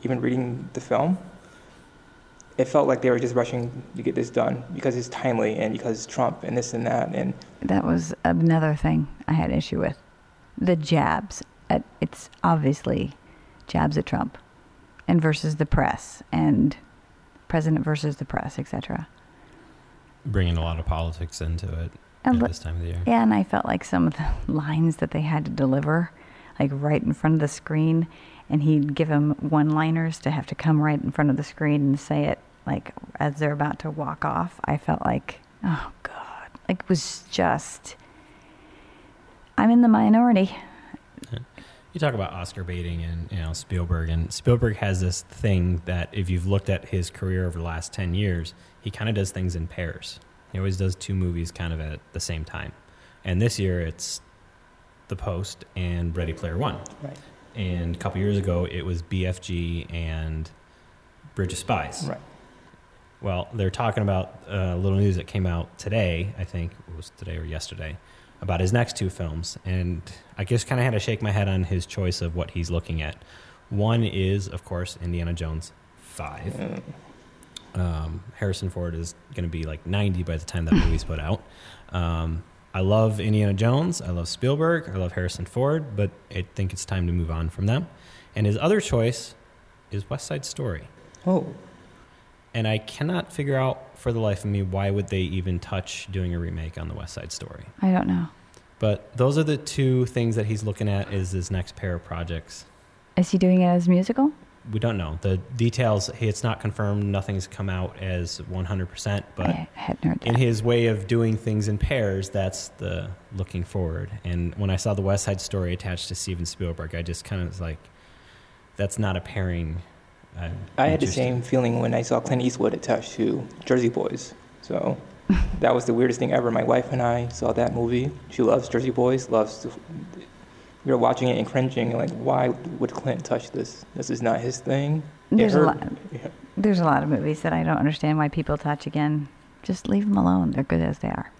[SPEAKER 4] even reading the film, it felt like they were just rushing to get this done because it's timely and because Trump and this and that. And
[SPEAKER 5] That was another thing I had issue with. The jabs. At, it's obviously jabs at Trump and versus the press and president versus the press, etc.
[SPEAKER 2] Bringing a lot of politics into it at
[SPEAKER 5] li-
[SPEAKER 2] this time of the year.
[SPEAKER 5] Yeah, and I felt like some of the <laughs> lines that they had to deliver, like right in front of the screen, and he'd give them one liners to have to come right in front of the screen and say it like as they're about to walk off. I felt like, oh God, like it was just, I'm in the minority.
[SPEAKER 2] You talk about Oscar baiting and you know Spielberg, and Spielberg has this thing that if you've looked at his career over the last ten years, he kind of does things in pairs. He always does two movies kind of at the same time, and this year it's The Post and Ready Player One.
[SPEAKER 4] right,
[SPEAKER 2] And a couple years ago, it was BFG and Bridge of Spies.
[SPEAKER 4] right.
[SPEAKER 2] Well, they're talking about uh, a little news that came out today, I think it was today or yesterday, about his next two films. And I just kind of had to shake my head on his choice of what he's looking at. One is, of course, Indiana Jones 5.
[SPEAKER 4] Mm.
[SPEAKER 2] Um, Harrison Ford is going to be like 90 by the time that movie's put out. Um, I love Indiana Jones. I love Spielberg. I love Harrison Ford, but I think it's time to move on from them. And his other choice is West Side Story
[SPEAKER 4] Oh,
[SPEAKER 2] and I cannot figure out for the life of me why would they even touch doing a remake on the West Side Story.
[SPEAKER 5] I don't know.
[SPEAKER 2] But those are the two things that he's looking at is his next pair of projects.
[SPEAKER 5] Is he doing it as musical?
[SPEAKER 2] We don't know the details. It's not confirmed. Nothing's come out as 100%. But
[SPEAKER 5] I hadn't heard
[SPEAKER 2] in his way of doing things in pairs, that's the looking forward. And when I saw the West Side Story attached to Steven Spielberg, I just kind of was like, that's not a pairing. I'm
[SPEAKER 4] I had the same feeling when I saw Clint Eastwood attached to Jersey Boys. So that was the weirdest thing ever. My wife and I saw that movie. She loves Jersey Boys, loves. To, we were watching it and cringing, like, why would Clint touch this? This is not his thing.
[SPEAKER 5] There's a lot.
[SPEAKER 4] yeah.
[SPEAKER 5] There's a lot of movies that I don't understand why people touch again. Just leave them alone. They're good as they are.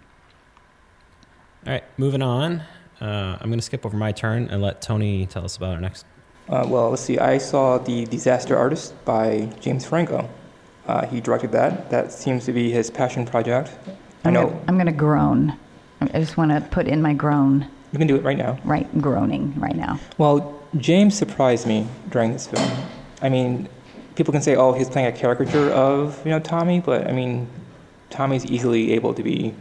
[SPEAKER 2] All right, moving on. Uh, I'm going to skip over my turn and let Tony tell us about our next.
[SPEAKER 4] Uh, well, let's see. I saw The Disaster Artist by James Franco. Uh, he directed that. That seems to be his passion project. I
[SPEAKER 5] I'm
[SPEAKER 4] know.
[SPEAKER 5] Gonna, I'm going to groan. I just want to put in my groan.
[SPEAKER 4] You can do it right now.
[SPEAKER 5] Right, groaning right now.
[SPEAKER 4] Well, James surprised me during this film. I mean, people can say, "Oh, he's playing a caricature of you know Tommy," but I mean, Tommy's easily able to be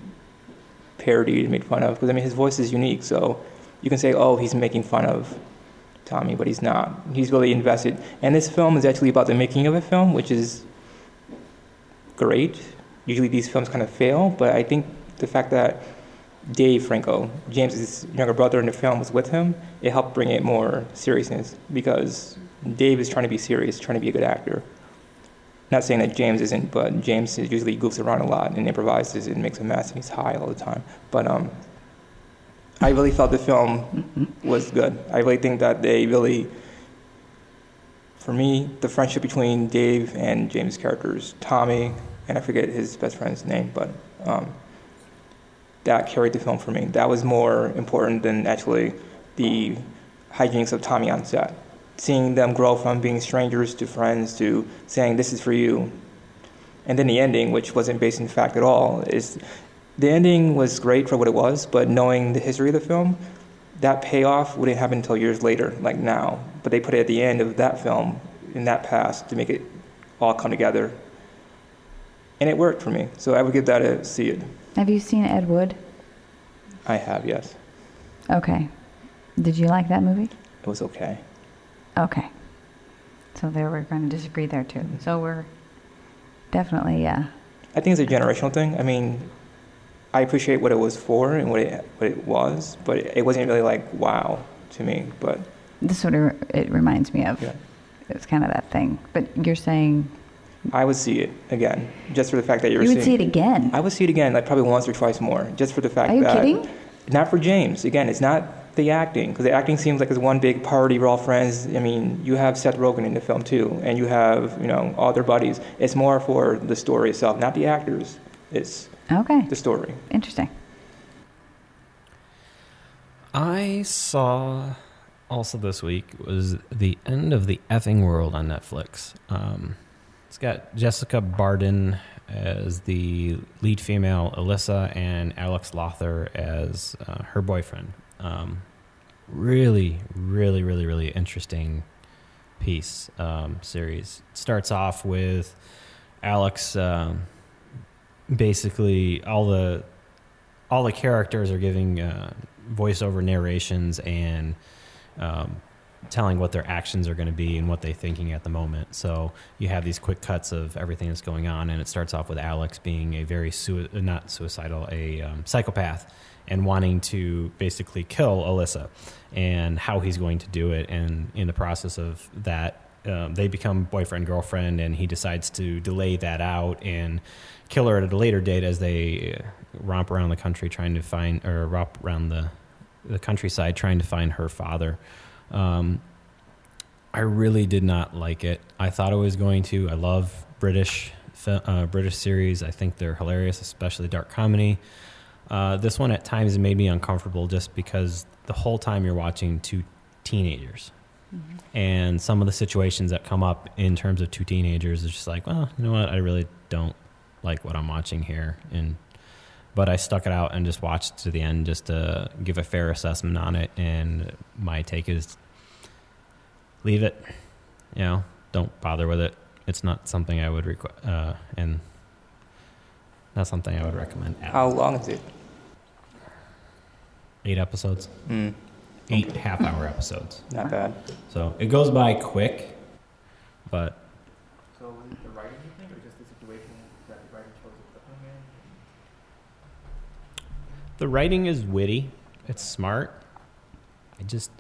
[SPEAKER 4] parodied and made fun of because I mean his voice is unique. So you can say, "Oh, he's making fun of Tommy," but he's not. He's really invested. And this film is actually about the making of a film, which is great. Usually these films kind of fail, but I think the fact that Dave Franco, James's younger brother in the film, was with him, it helped bring it more seriousness because Dave is trying to be serious, trying to be a good actor. Not saying that James isn't, but James usually goofs around a lot and improvises and makes a mess and he's high all the time. But um, I really felt the film was good. I really think that they really, for me, the friendship between Dave and James' characters, Tommy, and I forget his best friend's name, but um, that carried the film for me. That was more important than actually the hijinks of Tommy on set. Seeing them grow from being strangers to friends to saying, This is for you. And then the ending, which wasn't based in fact at all, is the ending was great for what it was, but knowing the history of the film, that payoff wouldn't happen until years later, like now. But they put it at the end of that film, in that past, to make it all come together. and it worked for me. So I would give that a see it.
[SPEAKER 5] Have you seen Ed Wood?
[SPEAKER 4] I have, yes.
[SPEAKER 5] Okay. Did you like that movie?
[SPEAKER 4] It was okay.
[SPEAKER 5] Okay. So there we're going to disagree there too. So we're definitely, uh,
[SPEAKER 4] I think it's a generational thing. I mean, I appreciate what it was for and what it what it was, but it wasn't really like wow to me. But
[SPEAKER 5] this sort of it reminds me of.
[SPEAKER 4] yeah,
[SPEAKER 5] It's kind of that thing. But you're saying
[SPEAKER 4] I would see it again just for the fact that you're
[SPEAKER 5] you would see it again.
[SPEAKER 4] I would see it again, like probably once or twice more, just for the fact
[SPEAKER 5] Are you
[SPEAKER 4] that.
[SPEAKER 5] kidding?
[SPEAKER 4] Not for James. Again, it's not the acting because the acting seems like it's one big party. We're all friends. I mean, you have Seth Rogen in the film too, and you have you know all their buddies. It's more for the story itself, not the actors. It's
[SPEAKER 5] Okay.
[SPEAKER 4] the story.
[SPEAKER 5] Interesting.
[SPEAKER 2] I saw also this week was the end of the effing world on Netflix. Um, it's got Jessica Barden as the lead female, Alyssa, and Alex Lawther as uh, her boyfriend. Um, really, really, really, really interesting piece um, series. starts off with Alex. Um, basically, all the all the characters are giving uh, voiceover narrations and um, telling what their actions are going to be and what they're thinking at the moment. So you have these quick cuts of everything that's going on, and it starts off with Alex being a very sui- uh, not suicidal, a um, psychopath, and wanting to basically kill Alyssa, and how he's going to do it. And in the process of that, um, they become boyfriend girlfriend, and he decides to delay that out and kill her at a later date as they uh, romp around the country trying to find or romp around the the countryside trying to find her father. Um, I really did not like it. I thought I was going to. I love British uh, British series. I think they're hilarious, especially dark comedy. Uh, this one at times made me uncomfortable just because the whole time you're watching two teenagers. And some of the situations that come up in terms of two teenagers is just like, well, you know what? I really don't like what I'm watching here. And but I stuck it out and just watched to the end just to give a fair assessment on it. And my take is leave it. You know, don't bother with it. It's not something I would requ- uh, and not something I would recommend. At
[SPEAKER 4] How long is it?
[SPEAKER 2] Eight episodes,
[SPEAKER 4] Mm,
[SPEAKER 2] eight half-hour episodes.
[SPEAKER 4] not bad.
[SPEAKER 2] So it goes by quick, but
[SPEAKER 4] So was it the writing you think, or just the situation that the writing chose to put them in?
[SPEAKER 2] The writing is witty. It's smart. I just,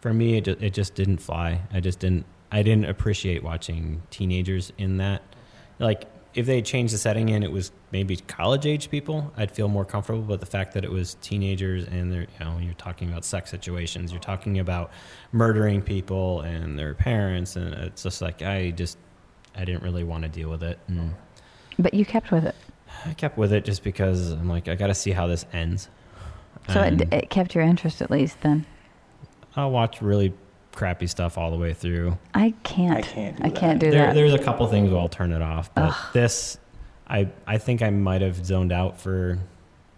[SPEAKER 2] for me, it just, it just didn't fly. I just didn't. I didn't appreciate watching teenagers in that. Like, if they changed the setting and it was maybe college age people, I'd feel more comfortable. But the fact that it was teenagers and they're, you know, you're talking about sex situations, you're talking about murdering people and their parents, and it's just like I just, I didn't really want to deal with it. And
[SPEAKER 5] But you kept with it.
[SPEAKER 2] I kept with it just because I'm like, I got to see how this ends.
[SPEAKER 5] So it, it kept your interest at least then.
[SPEAKER 2] I'll watch really crappy stuff all the way through.
[SPEAKER 5] I can't.
[SPEAKER 4] I can't do
[SPEAKER 5] I can't do
[SPEAKER 2] There,
[SPEAKER 5] that.
[SPEAKER 2] there's a couple things where I'll turn it off, but
[SPEAKER 5] Ugh.
[SPEAKER 2] this, I, I think I might have zoned out for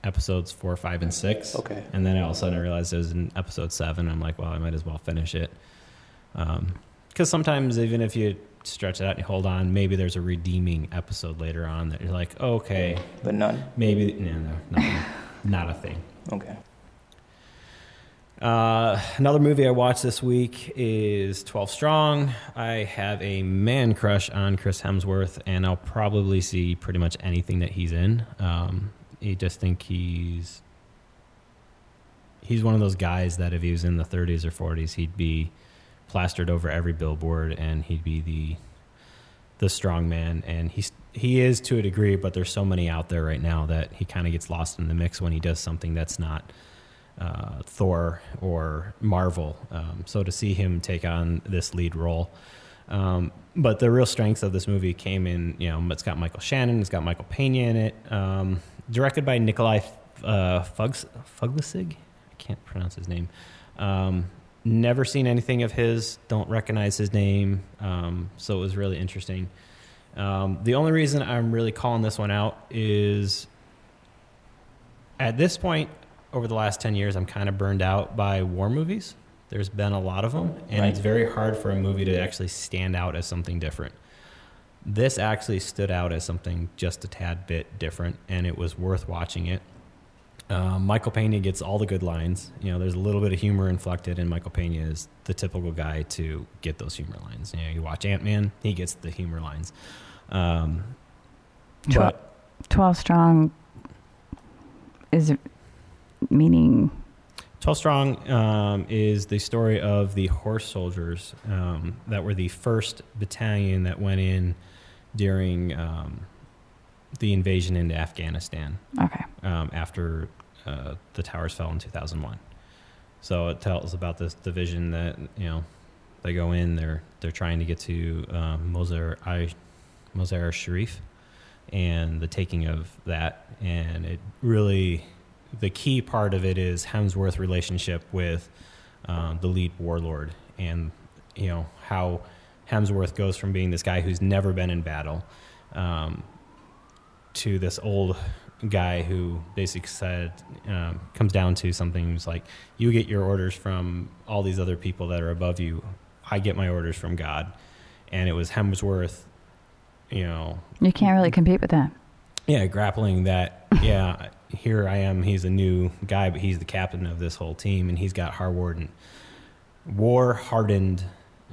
[SPEAKER 2] episodes four, five, and six.
[SPEAKER 4] Okay.
[SPEAKER 2] And then I all of a sudden I realized it was in episode seven. I'm like, well, I might as well finish it. Um, because sometimes even if you stretch it out and you hold on, maybe there's a redeeming episode later on that you're like, okay,
[SPEAKER 4] But none.
[SPEAKER 2] maybe no, no, not, <laughs> not a thing.
[SPEAKER 4] Okay.
[SPEAKER 2] Uh, another movie I watched this week is 12 Strong. I have a man crush on Chris Hemsworth, and I'll probably see pretty much anything that he's in. Um, I just think he's he's one of those guys that if he was in the 30s or 40s, he'd be plastered over every billboard, and he'd be the the strong man. And he's he is to a degree, but there's so many out there right now that he kind of gets lost in the mix when he does something that's not uh, Thor or Marvel. Um, so to see him take on this lead role. Um, but the real strength of this movie came in, you know, it's got Michael Shannon, it's got Michael Pena in it, um, directed by Nikolai uh, Fugs, Fuglisig. I can't pronounce his name. Um, never seen anything of his, don't recognize his name. Um, so it was really interesting. Um, the only reason I'm really calling this one out is at this point, over the last 10 years, I'm kind of burned out by war movies. There's been a lot of them, and
[SPEAKER 4] Right.
[SPEAKER 2] it's very hard for a movie to actually stand out as something different. This actually stood out as something just a tad bit different, and it was worth watching it. Um, Michael Pena gets all the good lines. You know, there's a little bit of humor inflected, and Michael Pena is the typical guy to get those humor lines. You know, you watch Ant Man, he gets the humor lines. Um,
[SPEAKER 5] Twe-
[SPEAKER 2] but
[SPEAKER 5] 12 strong is meaning
[SPEAKER 2] 12 Strong um, is the story of the horse soldiers um, that were the first battalion that went in during um, the invasion into Afghanistan
[SPEAKER 5] okay.
[SPEAKER 2] um, after uh, the towers fell in 2001. So it tells about this division that you know they go in. They're they're trying to get to um, Mozar I Mozar Sharif and the taking of that. And it really the key part of it is Hemsworth relationship with um, the lead warlord and you know how Hemsworth goes from being this guy who's never been in battle um, to this old guy who basically said um, comes down to something who's like you get your orders from all these other people that are above you. I get my orders from god. And it was hemsworth you know.
[SPEAKER 5] You can't really compete with that.
[SPEAKER 2] yeah grappling that <laughs> yeah here i am he's a new guy but he's the captain of this whole team and he's got hardened war hardened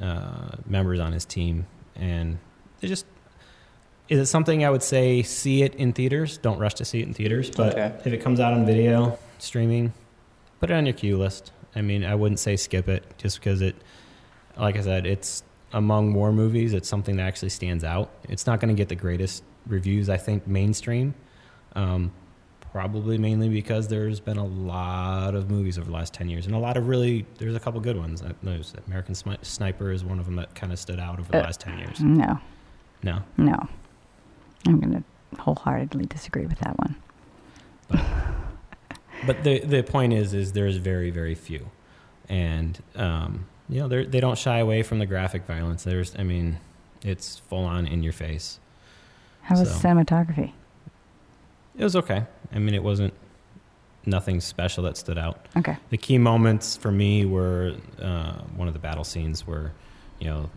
[SPEAKER 2] uh, members on his team. And they just is it something i would say see it in theaters? Don't rush to see it in theaters but
[SPEAKER 4] Okay.
[SPEAKER 2] if it comes out on video streaming put it on your queue list. I mean i wouldn't say skip it just because it like i said it's among war movies it's something that actually stands out. It's not going to get the greatest reviews i think mainstream um, probably mainly because there's been a lot of movies over the last 10 years and a lot of really there's a couple good ones. I- there's american sniper is one of them that kind of stood out over the
[SPEAKER 5] Uh,
[SPEAKER 2] last 10 years.
[SPEAKER 5] No,
[SPEAKER 2] no?
[SPEAKER 5] No. I'm going to wholeheartedly disagree with that one. <laughs>
[SPEAKER 2] but the the point is is there's very very few and um, you know they they don't shy away from the graphic violence there's i mean it's full on in your face
[SPEAKER 5] How was
[SPEAKER 2] So-
[SPEAKER 5] cinematography?
[SPEAKER 2] it was okay i mean it wasn't nothing special that stood out
[SPEAKER 5] Okay.
[SPEAKER 2] the key moments for me were uh, one of the battle scenes where you know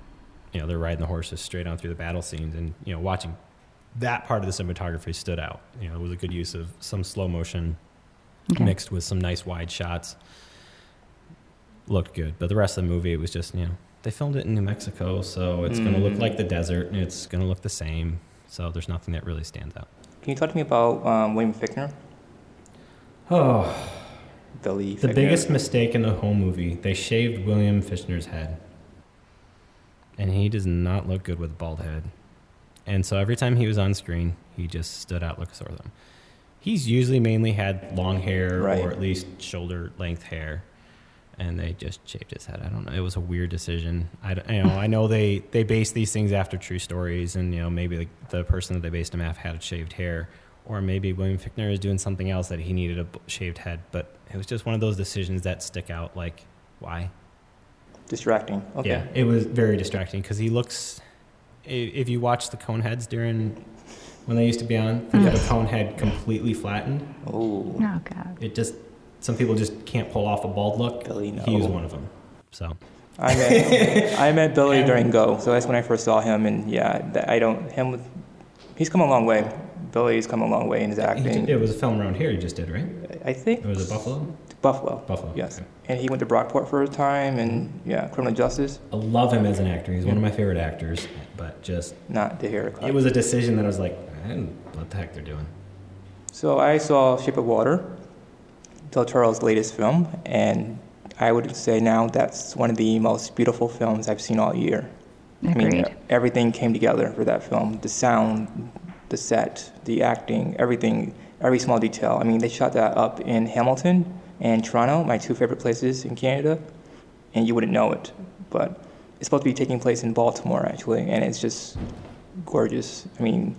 [SPEAKER 2] you know they're riding the horses straight on through the battle scenes and you know watching that part of the cinematography stood out you know it was a good use of some slow motion
[SPEAKER 5] Okay.
[SPEAKER 2] mixed with some nice wide shots looked good but the rest of the movie it was just you know they filmed it in new mexico so it's going to look
[SPEAKER 4] Mm.
[SPEAKER 2] like the desert and it's going to look the same so there's nothing that really stands out
[SPEAKER 4] Can you talk to me about um, William Fichtner?
[SPEAKER 2] oh <sighs>
[SPEAKER 4] Billy
[SPEAKER 2] The
[SPEAKER 4] Fichtner.
[SPEAKER 2] biggest mistake in the whole movie, they shaved William Fichtner's head. And he does not look good with a bald head. And so every time he was on screen, he just stood out like a sore thumb. He's usually mainly had long hair
[SPEAKER 4] Right.
[SPEAKER 2] or at least shoulder length hair. And they just shaved his head. I don't know. It was a weird decision. I, you know, I know they, they base these things after true stories, and you know maybe the, the person that they based him off had shaved hair, or maybe William Fichtner is doing something else that he needed a shaved head. But it was just one of those decisions that stick out. Like, why?
[SPEAKER 4] Distracting. Okay.
[SPEAKER 2] Yeah, it was very distracting because he looks. I- If you watch the cone heads during when they used to be on, they have a cone head completely flattened.
[SPEAKER 4] Oh.
[SPEAKER 5] Oh, God.
[SPEAKER 2] It just some people just can't pull off a bald look.
[SPEAKER 4] Billy,
[SPEAKER 2] He was one of them. So
[SPEAKER 4] I met I met <laughs> Billy during Go, so that's when I first saw him, and yeah, I don't him with he's come a long way. Billy's come a long way in his
[SPEAKER 2] he
[SPEAKER 4] acting.
[SPEAKER 2] did, it was a film around here. He just did right.
[SPEAKER 4] I think
[SPEAKER 2] It was a Buffalo.
[SPEAKER 4] Buffalo.
[SPEAKER 2] Buffalo.
[SPEAKER 4] Yes,
[SPEAKER 2] okay.
[SPEAKER 4] and he went to Brockport for a time, and yeah, criminal justice.
[SPEAKER 2] I love him as an actor. He's one of my favorite actors. But just
[SPEAKER 4] Not to hear
[SPEAKER 2] it It was a decision that I was like, I don't what the heck they're doing.
[SPEAKER 4] So I saw Shape of Water, Del Toro's latest film, and I would say now that's one of the most beautiful films I've seen all year. I mean,
[SPEAKER 5] Agreed.
[SPEAKER 4] everything came together for that film. The sound, the set, the acting, everything, every small detail. I mean, they shot that up in Hamilton and Toronto, my two favorite places in Canada, and you wouldn't know it. But it's supposed to be taking place in Baltimore, actually, and it's just gorgeous. I mean,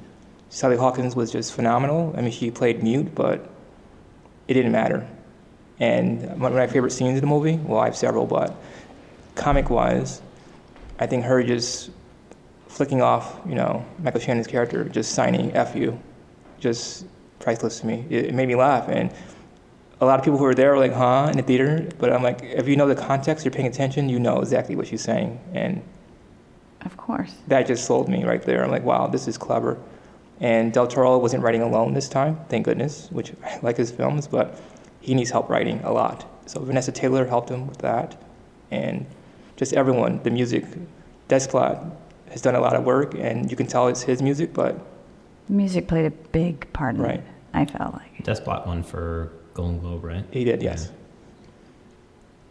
[SPEAKER 4] Sally Hawkins was just phenomenal. I mean, she played mute, but it didn't matter. And one of my favorite scenes in the movie, well, I have several, but comic wise, I think her just flicking off, you know, Michael Shannon's character, just signing F you, just priceless to me. It, it made me laugh. And a lot of people who were there were like, huh, in the theater. But I'm like, if you know the context, you're paying attention, you know exactly what she's saying. And
[SPEAKER 5] Of course.
[SPEAKER 4] that just sold me right there. I'm like, wow, this is clever. And Del Toro wasn't writing alone this time, thank goodness, which <laughs> I like his films, but he needs help writing a lot. So Vanessa Taylor helped him with that. And just everyone, the music, Desplat has done a lot of work, and you can tell it's his music, but
[SPEAKER 5] The music played a big part in
[SPEAKER 4] Right.
[SPEAKER 5] it, I felt like.
[SPEAKER 2] Desplat won for Golden Globe, right?
[SPEAKER 4] he did, yes.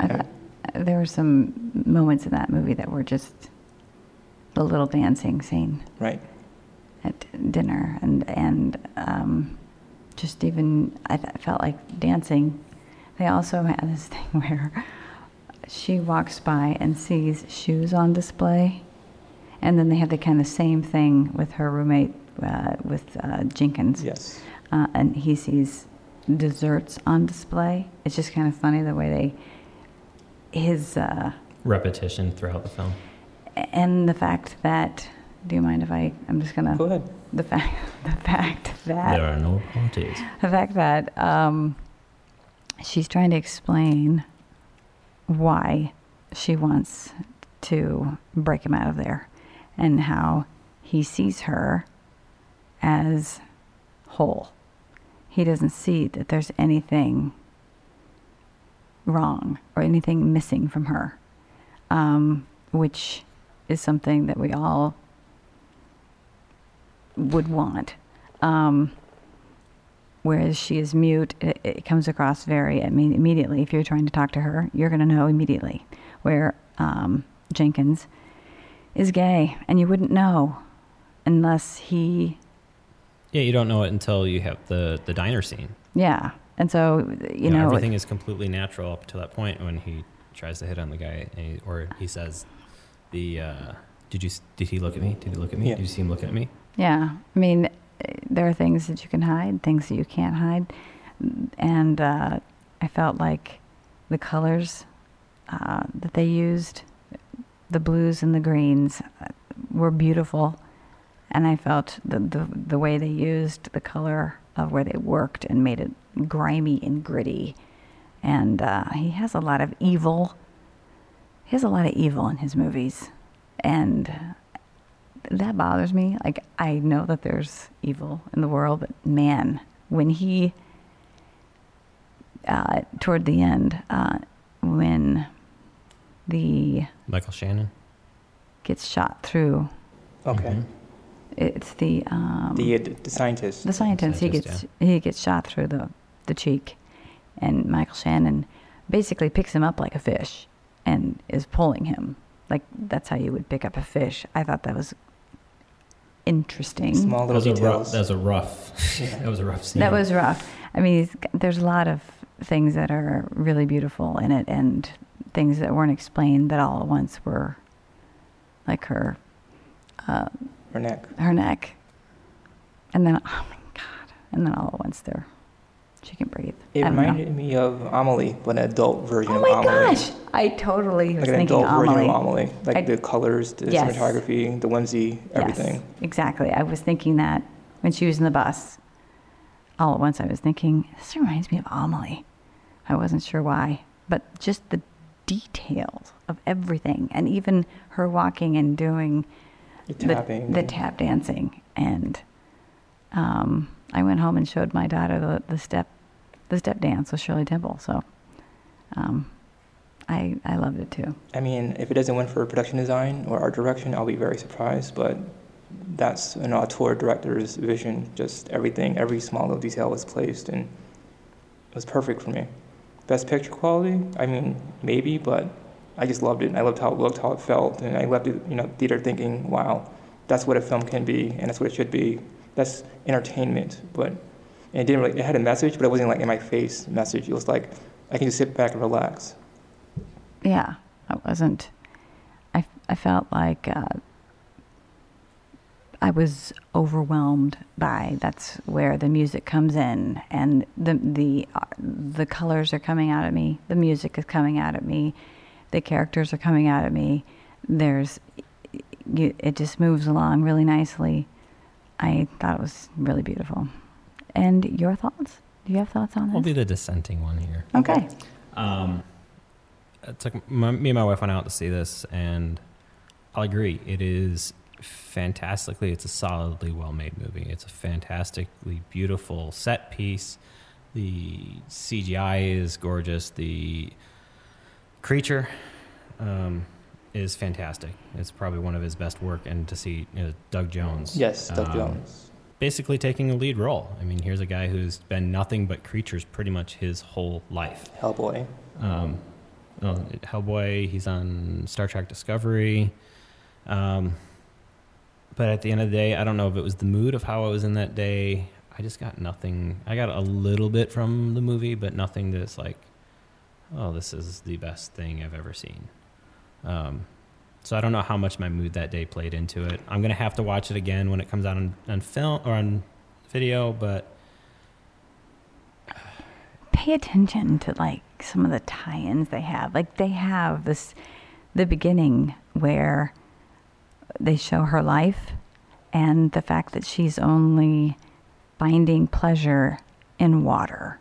[SPEAKER 5] I thought, there were some moments in that movie that were just the little dancing scene
[SPEAKER 4] Right.
[SPEAKER 5] at dinner and and um, just even I th- felt like dancing. They also had this <laughs> thing where she walks by and sees shoes on display, and then they have the kind of same thing with her roommate uh, with uh, Jenkins,
[SPEAKER 4] Yes.
[SPEAKER 5] uh, and he sees desserts on display. It's just kind of funny the way they his. Uh,
[SPEAKER 2] Repetition throughout the film.
[SPEAKER 5] and the fact that do you mind if I I'm just gonna
[SPEAKER 4] Go ahead.
[SPEAKER 5] the fact <laughs> the fact that
[SPEAKER 2] There are no apologies.
[SPEAKER 5] the fact that um, she's trying to explain why she wants to break him out of there and how he sees her as whole. He doesn't see that there's anything wrong or anything missing from her, um, which is something that we all would want. Um, whereas she is mute, it, it comes across very I mean, immediately. If you're trying to talk to her, you're going to know immediately. Where um, Jenkins is gay, and you wouldn't know unless he,
[SPEAKER 2] Yeah, you don't know it until you have the, the diner scene.
[SPEAKER 5] yeah. And so you, know,
[SPEAKER 2] everything is completely natural up to that point when he tries to hit on the guy, and he, or he says, "The uh, did you did he look at me? Did he look at me?
[SPEAKER 4] Yeah.
[SPEAKER 2] Did you see him looking at me?"
[SPEAKER 5] Yeah, I mean, there are things that you can hide, things that you can't hide, and uh, I felt like the colors uh, that they used, the blues and the greens, uh, were beautiful, and I felt the, the the way they used the color of where they worked and made it grimy and gritty, and uh, he has a lot of evil. He has a lot of evil in his movies, and that bothers me. Like I know that there's evil in the world, but man, when he uh, toward the end, uh, when the
[SPEAKER 2] Michael Shannon.
[SPEAKER 5] gets shot through,
[SPEAKER 4] Okay.
[SPEAKER 2] Mhm.
[SPEAKER 5] It's the um,
[SPEAKER 4] The, uh, the scientist.
[SPEAKER 5] the scientist. He
[SPEAKER 2] Scientist,
[SPEAKER 5] gets he gets shot through the the cheek, and Michael Shannon basically picks him up like a fish, and is pulling him like that's how you would pick up a fish. I thought that was interesting.
[SPEAKER 4] Small
[SPEAKER 2] That
[SPEAKER 4] little
[SPEAKER 2] was a rough.
[SPEAKER 4] details.
[SPEAKER 2] That was a rough. <laughs>
[SPEAKER 4] Yeah.
[SPEAKER 2] that was a rough scene.
[SPEAKER 5] That was rough. I mean, he's- there's a lot of things that are really beautiful in it, and things that weren't explained that all at once were like her uh,
[SPEAKER 4] Her neck.
[SPEAKER 5] her neck, and then oh my god, and then all at once there, she can breathe.
[SPEAKER 4] It
[SPEAKER 5] don't know.
[SPEAKER 4] reminded me of Amelie, but an adult version
[SPEAKER 5] Oh
[SPEAKER 4] of Amelie.
[SPEAKER 5] Oh my gosh! I totally was
[SPEAKER 4] Like an
[SPEAKER 5] thinking
[SPEAKER 4] adult version of Amelie. Like
[SPEAKER 5] I-
[SPEAKER 4] the colors, the
[SPEAKER 5] Yes.
[SPEAKER 4] cinematography, the whimsy, everything.
[SPEAKER 5] Yes, exactly. I was thinking that when she was in the bus. All at once, I was thinking, this reminds me of Amelie. I wasn't sure why, but just the details of everything, and even her walking and doing
[SPEAKER 4] The
[SPEAKER 5] the, the tap dancing. And um, I went home and showed my daughter the, the step, the step dance with Shirley Temple. So um, I I loved it too.
[SPEAKER 4] I mean, if it doesn't win for production design or art direction, I'll be very surprised. But that's an auteur director's vision. Just everything, every small little detail was placed, and it was perfect for me. Best picture quality? I mean, maybe, but I just loved it. And I loved how it looked, how it felt, and I left you know, theater thinking, wow, that's what a film can be, and that's what it should be. That's entertainment, but it didn't really. It had a message, but it wasn't like in my face message. It was like I can just sit back and relax.
[SPEAKER 5] Yeah, I wasn't. I, I felt like uh, I was overwhelmed by that's where the music comes in, and the the uh, the colors are coming out at me. The music is coming out at me. The characters are coming out at me. There's, it just moves along really nicely. I thought it was really beautiful. And your thoughts? Do you have thoughts on this
[SPEAKER 2] I'll be the dissenting one here.
[SPEAKER 5] Okay.
[SPEAKER 2] Um, it took my, me and my wife went out to see this, and I'll agree. It is fantastically. It's a solidly well-made movie. It's a fantastically beautiful set piece. The CGI is gorgeous. The creature um, is fantastic. It's probably one of his best work. And to see you know, Doug Jones,
[SPEAKER 4] Yes, Doug
[SPEAKER 2] um,
[SPEAKER 4] Jones.
[SPEAKER 2] basically taking a lead role. I mean, here's a guy who's been nothing but creatures pretty much his whole life.
[SPEAKER 4] Hellboy.
[SPEAKER 2] Um, well, Hellboy, he's on Star Trek Discovery. Um, but at the end of the day, I don't know if it was the mood of how I was in that day. I just got nothing. I got a little bit from the movie, but nothing that's like, oh, this is the best thing I've ever seen. Um, so I don't know how much my mood that day played into it. I'm gonna have to watch it again when it comes out on, on film or on video, but
[SPEAKER 5] pay attention to like some of the tie-ins they have. Like they have this the beginning where they show her life and the fact that she's only finding pleasure in water.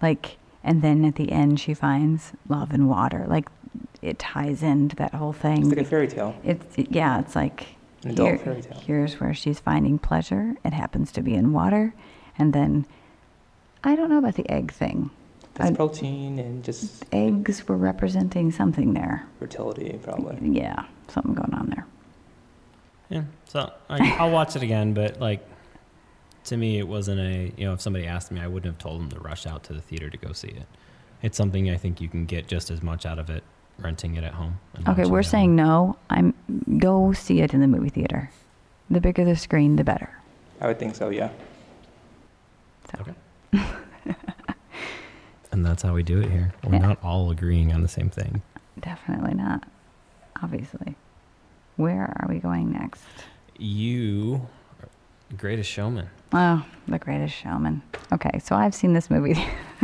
[SPEAKER 5] Like and then at the end she finds love in water. Like it ties into that whole thing.
[SPEAKER 4] It's like a fairy tale.
[SPEAKER 5] It's yeah, it's like
[SPEAKER 4] An adult
[SPEAKER 5] here-
[SPEAKER 4] fairy tale.
[SPEAKER 5] here's where she's finding pleasure. It happens to be in water, and then I don't know about the egg thing.
[SPEAKER 4] That's
[SPEAKER 5] I-
[SPEAKER 4] protein and just
[SPEAKER 5] Eggs were representing something there.
[SPEAKER 4] fertility, probably.
[SPEAKER 5] Yeah, something going on there.
[SPEAKER 2] Yeah, so I, I'll watch it again, but like to me, it wasn't a you know if somebody asked me, I wouldn't have told them to rush out to the theater to go see it. It's something I think you can get just as much out of it renting it at home.
[SPEAKER 5] Okay, we're saying
[SPEAKER 2] home.
[SPEAKER 5] no. I'm go see it in the movie theater. The bigger the screen, the better.
[SPEAKER 4] I would think so, yeah.
[SPEAKER 5] So,
[SPEAKER 2] Okay. <laughs> and that's how we do it here. We're
[SPEAKER 5] Yeah.
[SPEAKER 2] not all agreeing on the same thing.
[SPEAKER 5] Definitely not. Obviously. Where are we going next?
[SPEAKER 2] You, are the greatest showman.
[SPEAKER 5] Oh, The Greatest Showman. Okay, so I've seen this movie. <laughs>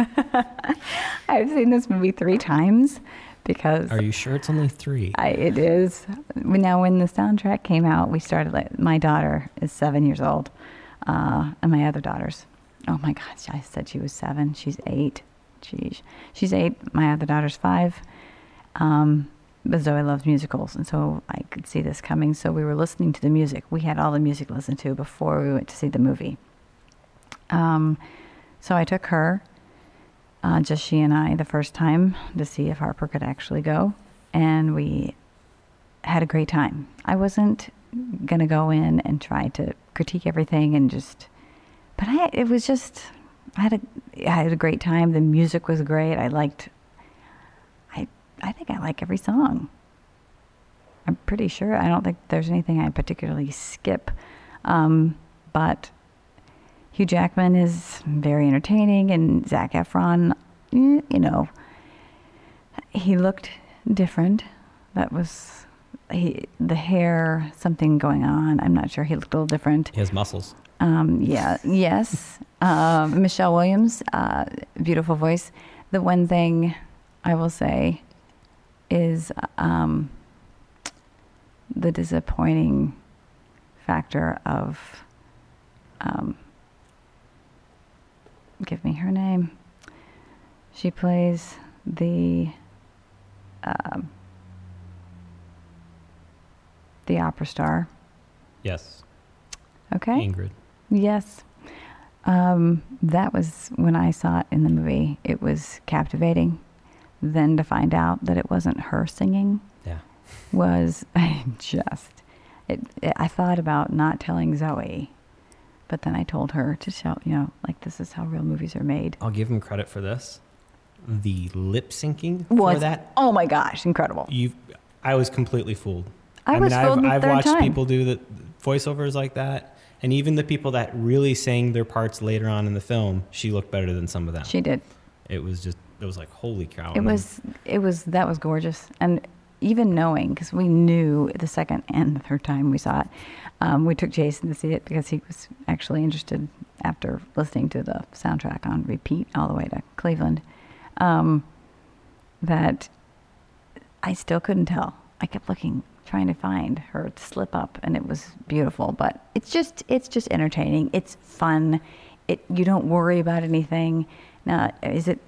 [SPEAKER 5] I've seen this movie three times because
[SPEAKER 2] Are you sure it's only three?
[SPEAKER 5] I, it is. Now, when the soundtrack came out, we started. Like, my daughter is seven years old, uh, and my other daughters. Oh my gosh, I said she was seven. She's eight. She's she's eight. My other daughter's five. Um, but Zoe loves musicals, and so I could see this coming. So we were listening to the music. We had all the music listened to before we went to see the movie. Um, so I took her, uh, just she and I, the first time to see if Harper could actually go, and we had a great time. I wasn't gonna go in and try to critique everything and just, but I it was just I had a I had a great time. The music was great. I liked. I think I like every song. I'm pretty sure. I don't think there's anything I particularly skip, um, but Hugh Jackman is very entertaining, and Zac Efron, mm, you know, he looked different. That was he, the hair, something going on. I'm not sure. He looked a little different.
[SPEAKER 2] He has muscles.
[SPEAKER 5] Um, yeah, yes. Um, Michelle Williams, uh, beautiful voice. The one thing I will say is um, the disappointing factor of, um, give me her name. She plays the um, the opera star.
[SPEAKER 2] Yes.
[SPEAKER 5] Okay.
[SPEAKER 2] Ingrid.
[SPEAKER 5] Yes. Um, that was when I saw it in the movie. It was captivating. Then to find out that it wasn't her singing
[SPEAKER 2] Yeah.
[SPEAKER 5] was I <laughs> just. It, it, I thought about not telling Zoe, but then I told her to tell, you know, like this is how real movies are made.
[SPEAKER 2] I'll give him credit for this. The lip syncing
[SPEAKER 5] Was
[SPEAKER 2] for that
[SPEAKER 5] oh my gosh, incredible!
[SPEAKER 2] you I was completely fooled.
[SPEAKER 5] I was
[SPEAKER 2] mean,
[SPEAKER 5] fooled
[SPEAKER 2] I've,
[SPEAKER 5] the
[SPEAKER 2] I've
[SPEAKER 5] third
[SPEAKER 2] watched
[SPEAKER 5] time.
[SPEAKER 2] people do the voiceovers like that, and even the people that really sang their parts later on in the film, she looked better than some of them.
[SPEAKER 5] She did.
[SPEAKER 2] it was just it was like holy cow.
[SPEAKER 5] It was it was that was gorgeous, and even knowing because we knew the second and the third time we saw it, um, we took Jason to see it because he was actually interested after listening to the soundtrack on repeat all the way to Cleveland. Um, that I still couldn't tell. I kept looking, trying to find her slip up, and it was beautiful. But it's just it's just entertaining. It's fun. It you don't worry about anything. Now, is it?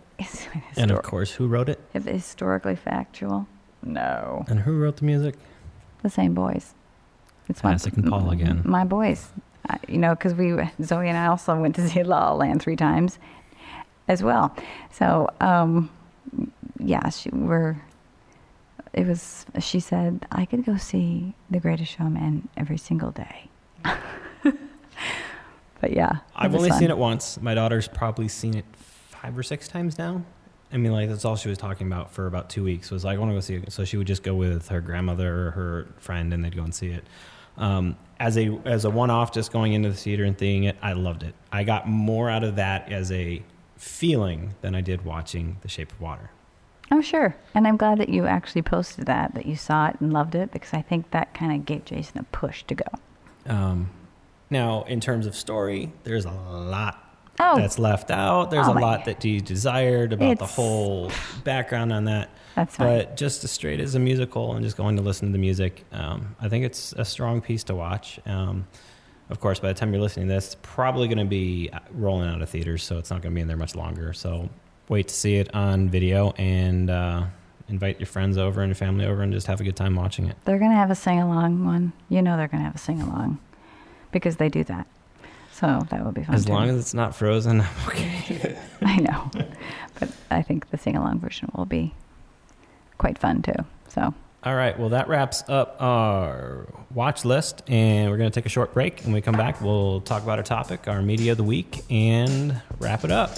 [SPEAKER 2] And of course, who wrote it
[SPEAKER 5] if historically factual? No.
[SPEAKER 2] and who wrote the music?
[SPEAKER 5] the same boys. It's
[SPEAKER 2] Pasek and Paul again.
[SPEAKER 5] My boys, I, you know, because we Zoe and I also went to <laughs> see La La Land three times, as well. So um, yeah, she, we're. It was. She said I could go see The Greatest Showman every single day. <laughs> but yeah,
[SPEAKER 2] I've only
[SPEAKER 5] fun.
[SPEAKER 2] seen it once. My daughter's probably seen it five or six times now. I mean, like that's all she was talking about for about two weeks. Was like, I want to go see it. So she would just go with her grandmother or her friend, and they'd go and see it. Um, as a as a one off, just going into the theater and seeing it, I loved it. I got more out of that as a feeling than I did watching The Shape of Water.
[SPEAKER 5] Oh, sure. And I'm glad that you actually posted that, that you saw it and loved it, because I think that kind of gave Jason a push to go.
[SPEAKER 2] Um, now, in terms of story, there's a lot
[SPEAKER 5] Oh.
[SPEAKER 2] that's left out. There's
[SPEAKER 5] Oh
[SPEAKER 2] a lot that you desired about the whole background on that.
[SPEAKER 5] That's fine.
[SPEAKER 2] But just as straight as a musical and just going to listen to the music, um, I think it's a strong piece to watch. Um, of course, by the time you're listening to this, it's probably going to be rolling out of theaters, so it's not going to be in there much longer. So wait to see it on video and uh, invite your friends over and your family over and just have a good time watching it.
[SPEAKER 5] They're going to have a sing along one. You know they're going to have a sing along because they do that. So that will be fun.
[SPEAKER 2] As
[SPEAKER 5] too.
[SPEAKER 2] long as it's not frozen, I'm <laughs> okay.
[SPEAKER 5] I know. but I think the sing along version will be quite fun too. So
[SPEAKER 2] All right. Well, that wraps up our watch list, and we're going to take a short break. And when we come back, we'll talk about our topic, our media of the week, and wrap it up.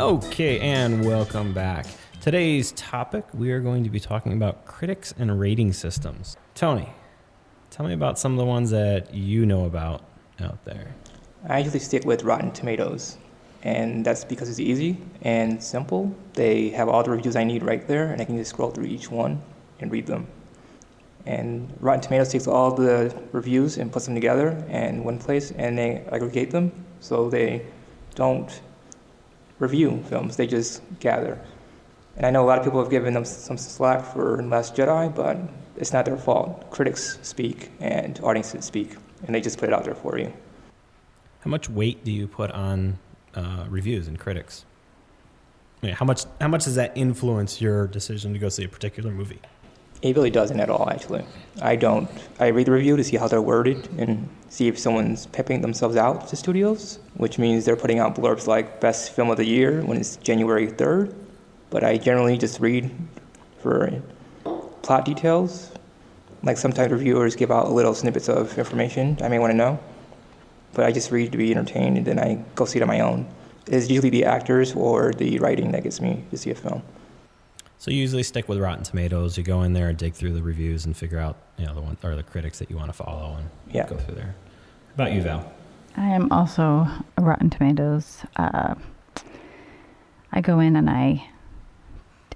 [SPEAKER 2] Okay, and welcome back. Today's topic, we are going to be talking about critics and rating systems. Tony, Tell me about some of the ones that you know about out there.
[SPEAKER 4] I usually stick with Rotten Tomatoes, and that's because it's easy and simple. They have all the reviews I need right there, and I can just scroll through each one and read them. And Rotten Tomatoes takes all the reviews and puts them together in one place, and they aggregate them so they don't review films; they just gather. And I know a lot of people have given them some slack for Last Jedi, but it's not their fault. Critics speak and audiences speak, and they just put it out there for you.
[SPEAKER 2] How much weight do you put on uh, reviews and critics? Yeah, how much how much does that influence your decision to go see a particular movie?
[SPEAKER 4] It really doesn't at all, actually. I don't. I read the review to see how they're worded and see if someone's pepping themselves out to studios, which means they're putting out blurbs like "Best Film of the Year" when it's January 3rd. But I generally just read for plot details. Like sometimes reviewers give out little snippets of information I may want to know. But I just read to be entertained, and then I go see it on my own. It's usually the actors or the writing that gets me to see a film.
[SPEAKER 2] So you usually stick with Rotten Tomatoes. You go in there and dig through the reviews and figure out you know the one or the critics that you want to follow and
[SPEAKER 4] Yeah.
[SPEAKER 2] go through there. How about you, Val?
[SPEAKER 5] I am also a Rotten Tomatoes. Uh, I go in and I,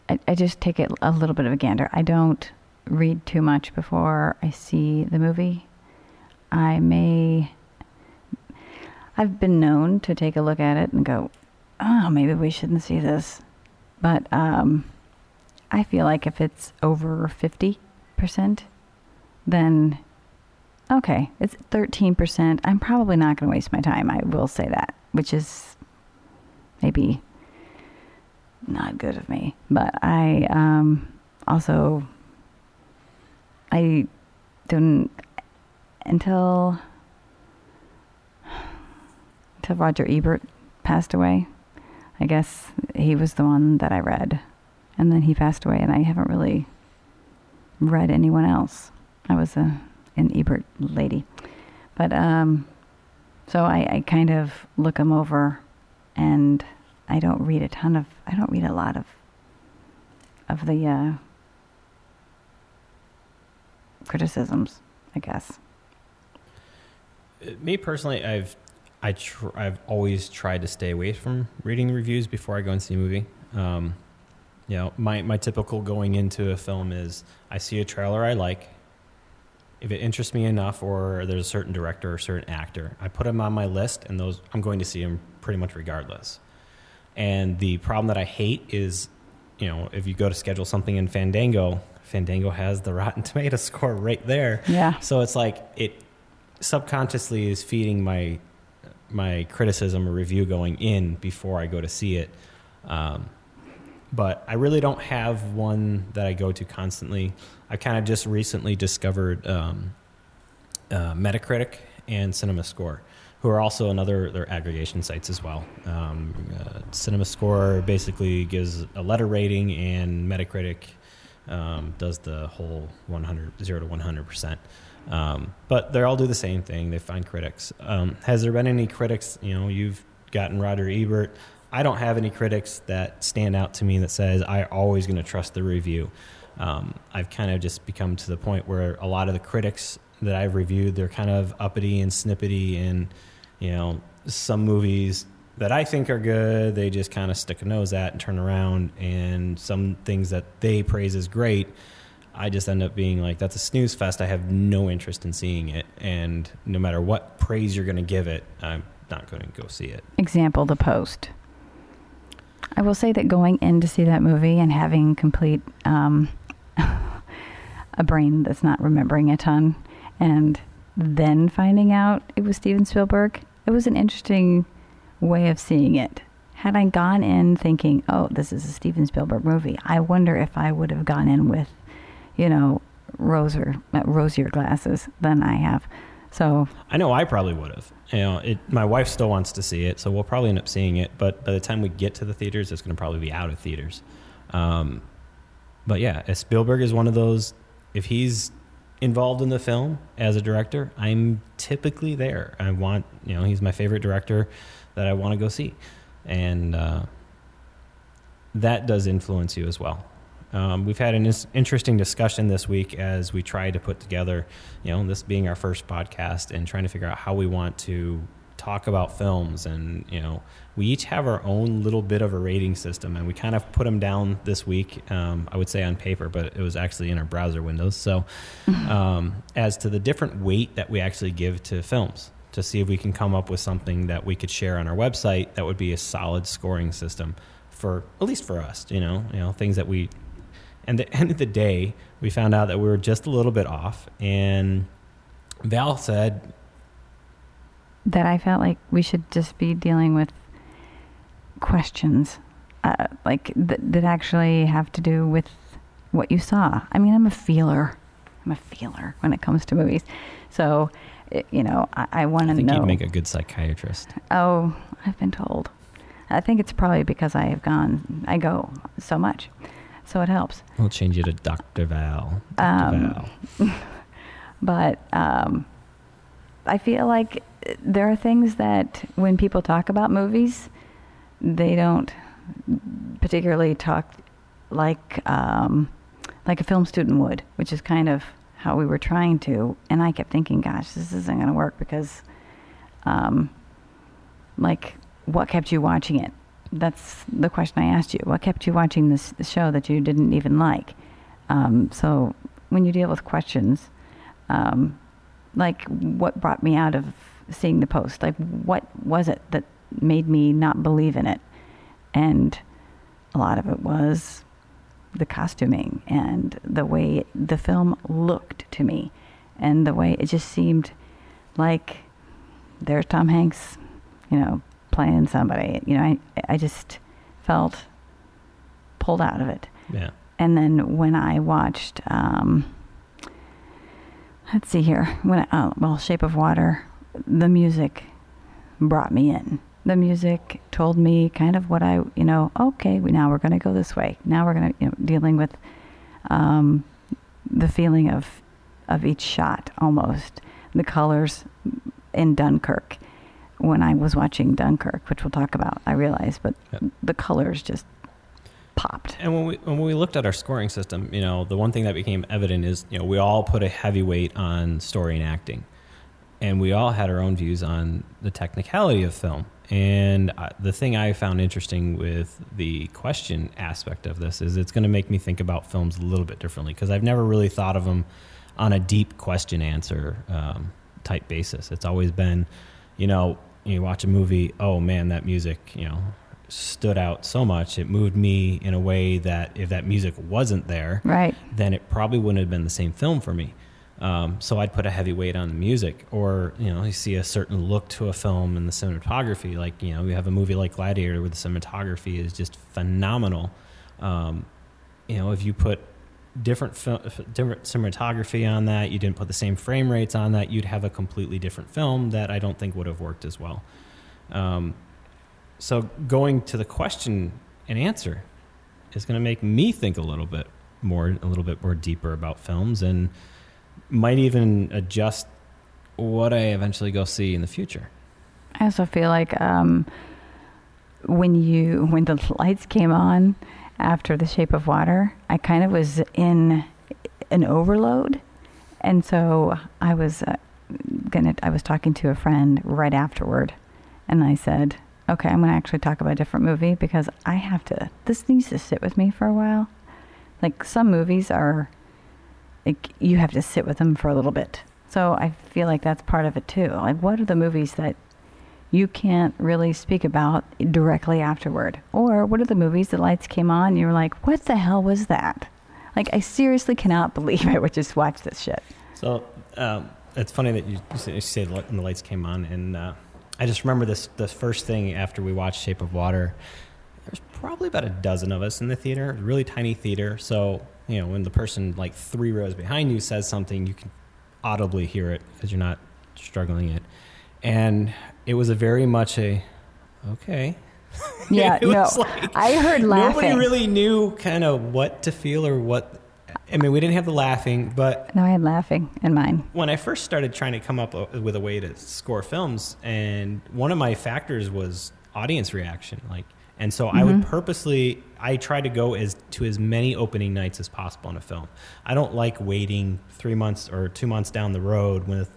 [SPEAKER 5] I, I just take it a little bit of a gander. I don't read too much before I see the movie. I may. I've been known to take a look at it and go, "Oh, maybe we shouldn't see this," but um, I feel like if it's over fifty percent, then Okay, it's 13%. I'm probably not going to waste my time. I will say that, which is maybe not good of me. But I um, also I don't until until Roger Ebert passed away. I guess he was the one that I read, and then he passed away, and I haven't really read anyone else. I was a an Ebert lady. But um, so I, I kind of look them over, and I don't read a ton of. I don't read a lot of of the uh, criticisms. I guess.
[SPEAKER 2] Uh, Me personally, I've I I've always tried to stay away from reading reviews before I go and see a movie. Um, you know, my my typical going into a film is I see a trailer I like. If it interests me enough, or there's a certain director or certain actor, I put them on my list, and those I'm going to see them pretty much regardless. And the problem that I hate is, you know, if you go to schedule something in Fandango, Fandango has the Rotten <laughs> Tomato score right there.
[SPEAKER 5] Yeah.
[SPEAKER 2] So it's like it subconsciously is feeding my my criticism or review going in before I go to see it. Um, but I really don't have one that I go to constantly. I kind of just recently discovered um, uh, Metacritic and Cinema Score, who are also another their aggregation sites as well. Um, uh, Cinema Score basically gives a letter rating, and Metacritic um, does the whole 100 zero to 100 percent. Um, but they all do the same thing. They find critics. Um, has there been any critics? You know, you've gotten Roger Ebert. I don't have any critics that stand out to me that says I always going to trust the review. Um, I've kind of just become to the point where a lot of the critics that I've reviewed, they're kind of uppity and snippety, and you know, some movies that I think are good, they just kind of stick a nose at and turn around, and some things that they praise as great I just end up being like, that's a snooze fest. I have no interest in seeing it. And no matter what praise you're going to give it, I'm not going to go see it.
[SPEAKER 5] Example The Post. I will say that going in to see that movie and having complete um, <laughs> a brain that's not remembering a ton, and then finding out it was Steven Spielberg, it was an interesting way of seeing it. Had I gone in thinking, oh, this is a Steven Spielberg movie, I wonder if I would have gone in with you know, rosier, rosier glasses than I have. So
[SPEAKER 2] I know I probably would have. You know, it, my wife still wants to see it, so we'll probably end up seeing it. But by the time we get to the theaters, it's going to probably be out of theaters. Um, but yeah, Spielberg is one of those. If he's involved in the film as a director, I'm typically there. I want, you know, he's my favorite director that I want to go see, and uh, that does influence you as well. Um, we've had an interesting discussion this week as we try to put together, you know, this being our first podcast and trying to figure out how we want to talk about films. And, you know, we each have our own little bit of a rating system and we kind of put them down this week, um, I would say on paper, but it was actually in our browser windows. So, <laughs> um, as to the different weight that we actually give to films to see if we can come up with something that we could share on our website that would be a solid scoring system for at least for us, you know, you know, things that we and the end of the day, we found out that we were just a little bit off. And Val said
[SPEAKER 5] that I felt like we should just be dealing with questions, uh, like th- that actually have to do with what you saw. I mean, I'm a feeler. I'm a feeler when it comes to movies. So, it, you know, I, I want to know.
[SPEAKER 2] I think you'd make a good psychiatrist.
[SPEAKER 5] Oh, I've been told. I think it's probably because I have gone, I go so much so it helps.
[SPEAKER 2] We'll change you to Dr. Val. Dr. Um,
[SPEAKER 5] Val. <laughs> but um, I feel like there are things that when people talk about movies, they don't particularly talk like um, like a film student would, which is kind of how we were trying to. And I kept thinking, gosh, this isn't going to work because, um, like, what kept you watching it? That's the question I asked you. What kept you watching this, show that you didn't even like? Um, so when you deal with questions, um, like what brought me out of seeing the post? Like what was it that made me not believe in it? And a lot of it was the costuming and the way the film looked to me, and the way it just seemed like there's Tom Hanks, you know, playing somebody. You know, I I just felt pulled out of it.
[SPEAKER 2] Yeah.
[SPEAKER 5] And then when I watched, um, let's see here, when I, oh, well, Shape of Water, the music brought me in. The music told me kind of what I, you know, okay, we, now we're going to go this way. Now we're going to, you know, dealing with um, the feeling of of each shot almost, the colors in Dunkirk when I was watching Dunkirk, which we'll talk about, I realized, but the colors just popped.
[SPEAKER 2] And when we when we looked at our scoring system, you know, the one thing that became evident is, you know, we all put a heavy weight on story and acting. And we all had our own views on the technicality of film. And the thing I found interesting with the question aspect of this is it's going to make me think about films a little bit differently because I've never really thought of them on a deep question answer um, type basis. It's always been, you know, you watch a movie, oh man, that music, you know, stood out so much. It moved me in a way that if that music wasn't there,
[SPEAKER 5] right,
[SPEAKER 2] then it probably wouldn't have been the same film for me. Um, so I'd put a heavy weight on the music, or you know, you see a certain look to a film and the cinematography. Like you know, we have a movie like Gladiator where the cinematography is just phenomenal. Um, you know, if you put different different cinematography on that, you didn't put the same frame rates on that, you'd have a completely different film that I don't think would have worked as well. Um, so going to the question and answer is going to make me think a little bit more, a little bit more deeper about films, and might even adjust what I eventually go see in the future.
[SPEAKER 5] I also feel like um, when you when the lights came on after The Shape of Water, I kind of was in an overload, and so I was uh, gonna. I was talking to a friend right afterward, and I said, "Okay, I'm gonna actually talk about a different movie because I have to. This needs to sit with me for a while. Like some movies are, like you have to sit with them for a little bit. So I feel like that's part of it too. Like, what are the movies that you can't really speak about directly afterward? Or what are the movies the lights came on and you were like, what the hell was that? Like, I seriously cannot <laughs> believe I would just watch this shit.
[SPEAKER 2] So um, it's funny that you, say- when the lights came on, and uh, I just remember this the first thing after we watched Shape of Water. There's probably about a dozen of us in the theater, really tiny theater. So you know when the person like three rows behind you says something, you can audibly hear it because you're not struggling it. And it was a very much a okay. <laughs>
[SPEAKER 5] Yeah, no.
[SPEAKER 2] like-
[SPEAKER 5] I heard laughing.
[SPEAKER 2] Nobody really knew kind of what to feel or what. I mean, we didn't have the laughing, but
[SPEAKER 5] No, I had laughing in mine.
[SPEAKER 2] when I first started trying to come up with a way to score films, and one of my factors was audience reaction. Like, and so I would mm-hmm. purposely I try to go as to as many opening nights as possible in a film. I don't like waiting three months or two months down the road with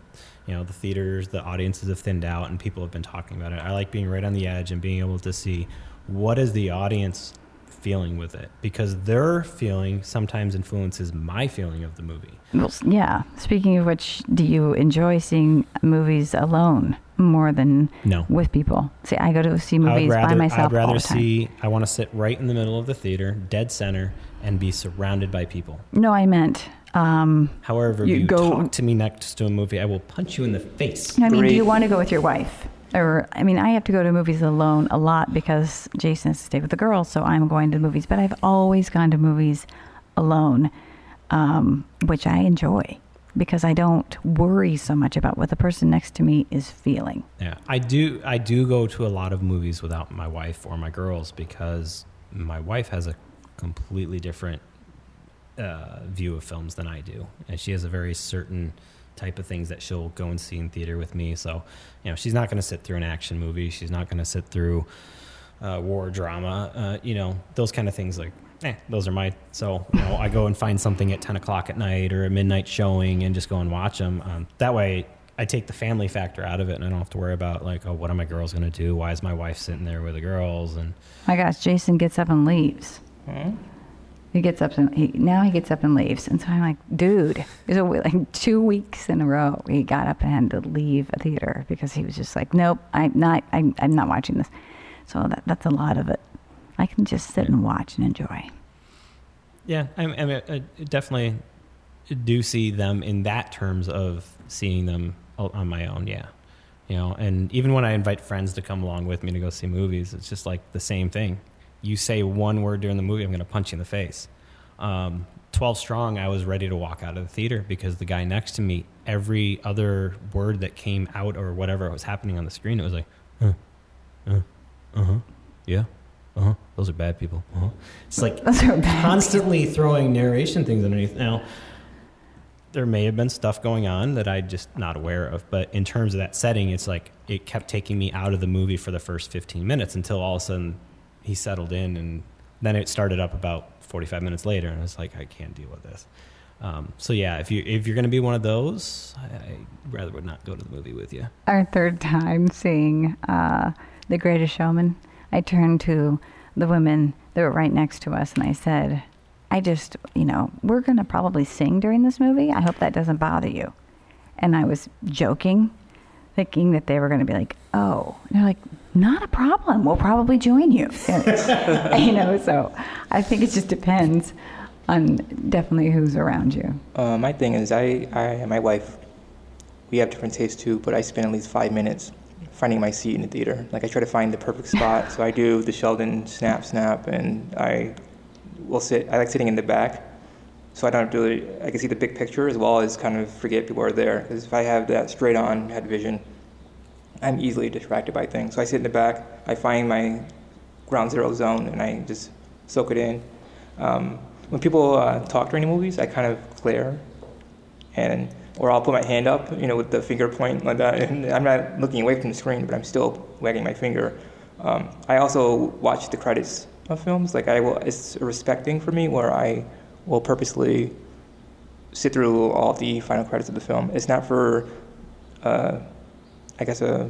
[SPEAKER 2] you know the theaters, the audiences have thinned out, and people have been talking about it. I like being right on the edge and being able to see what is the audience feeling with it because their feeling sometimes influences my feeling of the movie.
[SPEAKER 5] Well, yeah. Speaking of which, do you enjoy seeing movies alone more than
[SPEAKER 2] No.
[SPEAKER 5] with people? See, I go to see movies
[SPEAKER 2] rather,
[SPEAKER 5] by myself
[SPEAKER 2] I'd rather
[SPEAKER 5] all the time.
[SPEAKER 2] see. I want to sit right in the middle of the theater, dead center, and be surrounded by people.
[SPEAKER 5] No, I meant. Um,
[SPEAKER 2] However,
[SPEAKER 5] You
[SPEAKER 2] if you
[SPEAKER 5] go-
[SPEAKER 2] talk to me next to a movie, I will punch you in the face.
[SPEAKER 5] I mean, do you want to go with your wife? Or, I mean, I have to go to movies alone a lot because Jason has to stay with the girls, so I'm going to movies. But I've always gone to movies alone, um, which I enjoy because I don't worry so much about what the person next to me is feeling.
[SPEAKER 2] Yeah, I do. I do go to a lot of movies without my wife or my girls because my wife has a completely different uh, view of films than I do, and she has a very certain type of things that she'll go and see in theater with me. So, you know, she's not going to sit through an action movie. She's not going to sit through uh, war drama. Uh, you know, those kind of things. Like, eh, those are my. So, you know, I go and find something at ten o'clock at night or a midnight showing and just go and watch them. Um, that way. I take the family factor out of it, and I don't have to worry about like, oh, what are my girls going to do? Why is my wife sitting there with the girls? And
[SPEAKER 5] My gosh, Jason gets up and leaves. He gets up and he, now he gets up and leaves, and so I'm like, dude, it was like two weeks in a row he got up and had to leave a theater because he was just like, nope, I'm not, I'm, I'm not watching this. So that, that's a lot of it. I can just sit and watch and enjoy.
[SPEAKER 2] Yeah, I, I, mean, I definitely do see them in that terms of seeing them on my own. Yeah, you know, and even when I invite friends to come along with me to go see movies, it's just like the same thing. You say one word during the movie, I'm going to punch you in the face. Um, Twelve Strong, I was ready to walk out of the theater because the guy next to me, every other word that came out or whatever was happening on the screen, it was like, uh, uh, uh huh, yeah, uh huh. Those are bad people. Uh-huh. It's like
[SPEAKER 5] Those are bad.
[SPEAKER 2] constantly throwing narration things underneath. Now, there may have been stuff going on that I'm just not aware of, but in terms of that setting, it's like it kept taking me out of the movie for the first 15 minutes until all of a sudden he settled in, and then it started up about 45 minutes later, and I was like, I can't deal with this. Um, so yeah, if you if you're going to be one of those, I, I rather would not go to the movie with you.
[SPEAKER 5] Our third time seeing uh, The Greatest Showman, I turned to the women that were right next to us and I said, I just, you know, we're going to probably sing during this movie. I hope that doesn't bother you. And I was joking, thinking that they were going to be like, oh, and they're like, not a problem. We'll probably join you. <laughs> you know, so I think it just depends on definitely who's around you.
[SPEAKER 4] Uh, my thing is, I, I and my wife, we have different tastes too, but I spend at least five minutes finding my seat in the theater. Like I try to find the perfect spot. so I do the Sheldon snap snap, and I will sit. I like sitting in the back, so I don't really. I can see the big picture as well as kind of forget people are there. Because if I have that straight on head vision, I'm easily distracted by things. So I sit in the back. I find my ground zero zone, and I just soak it in. Um, when people uh, talk during the movies, I kind of glare, and or I'll put my hand up, you know, with the finger point like that, <laughs> and I'm not looking away from the screen, but I'm still wagging my finger. Um, I also watch the credits of films. Like I will, it's a respecting for me where I will purposely sit through all the final credits of the film. It's not for, uh, I guess a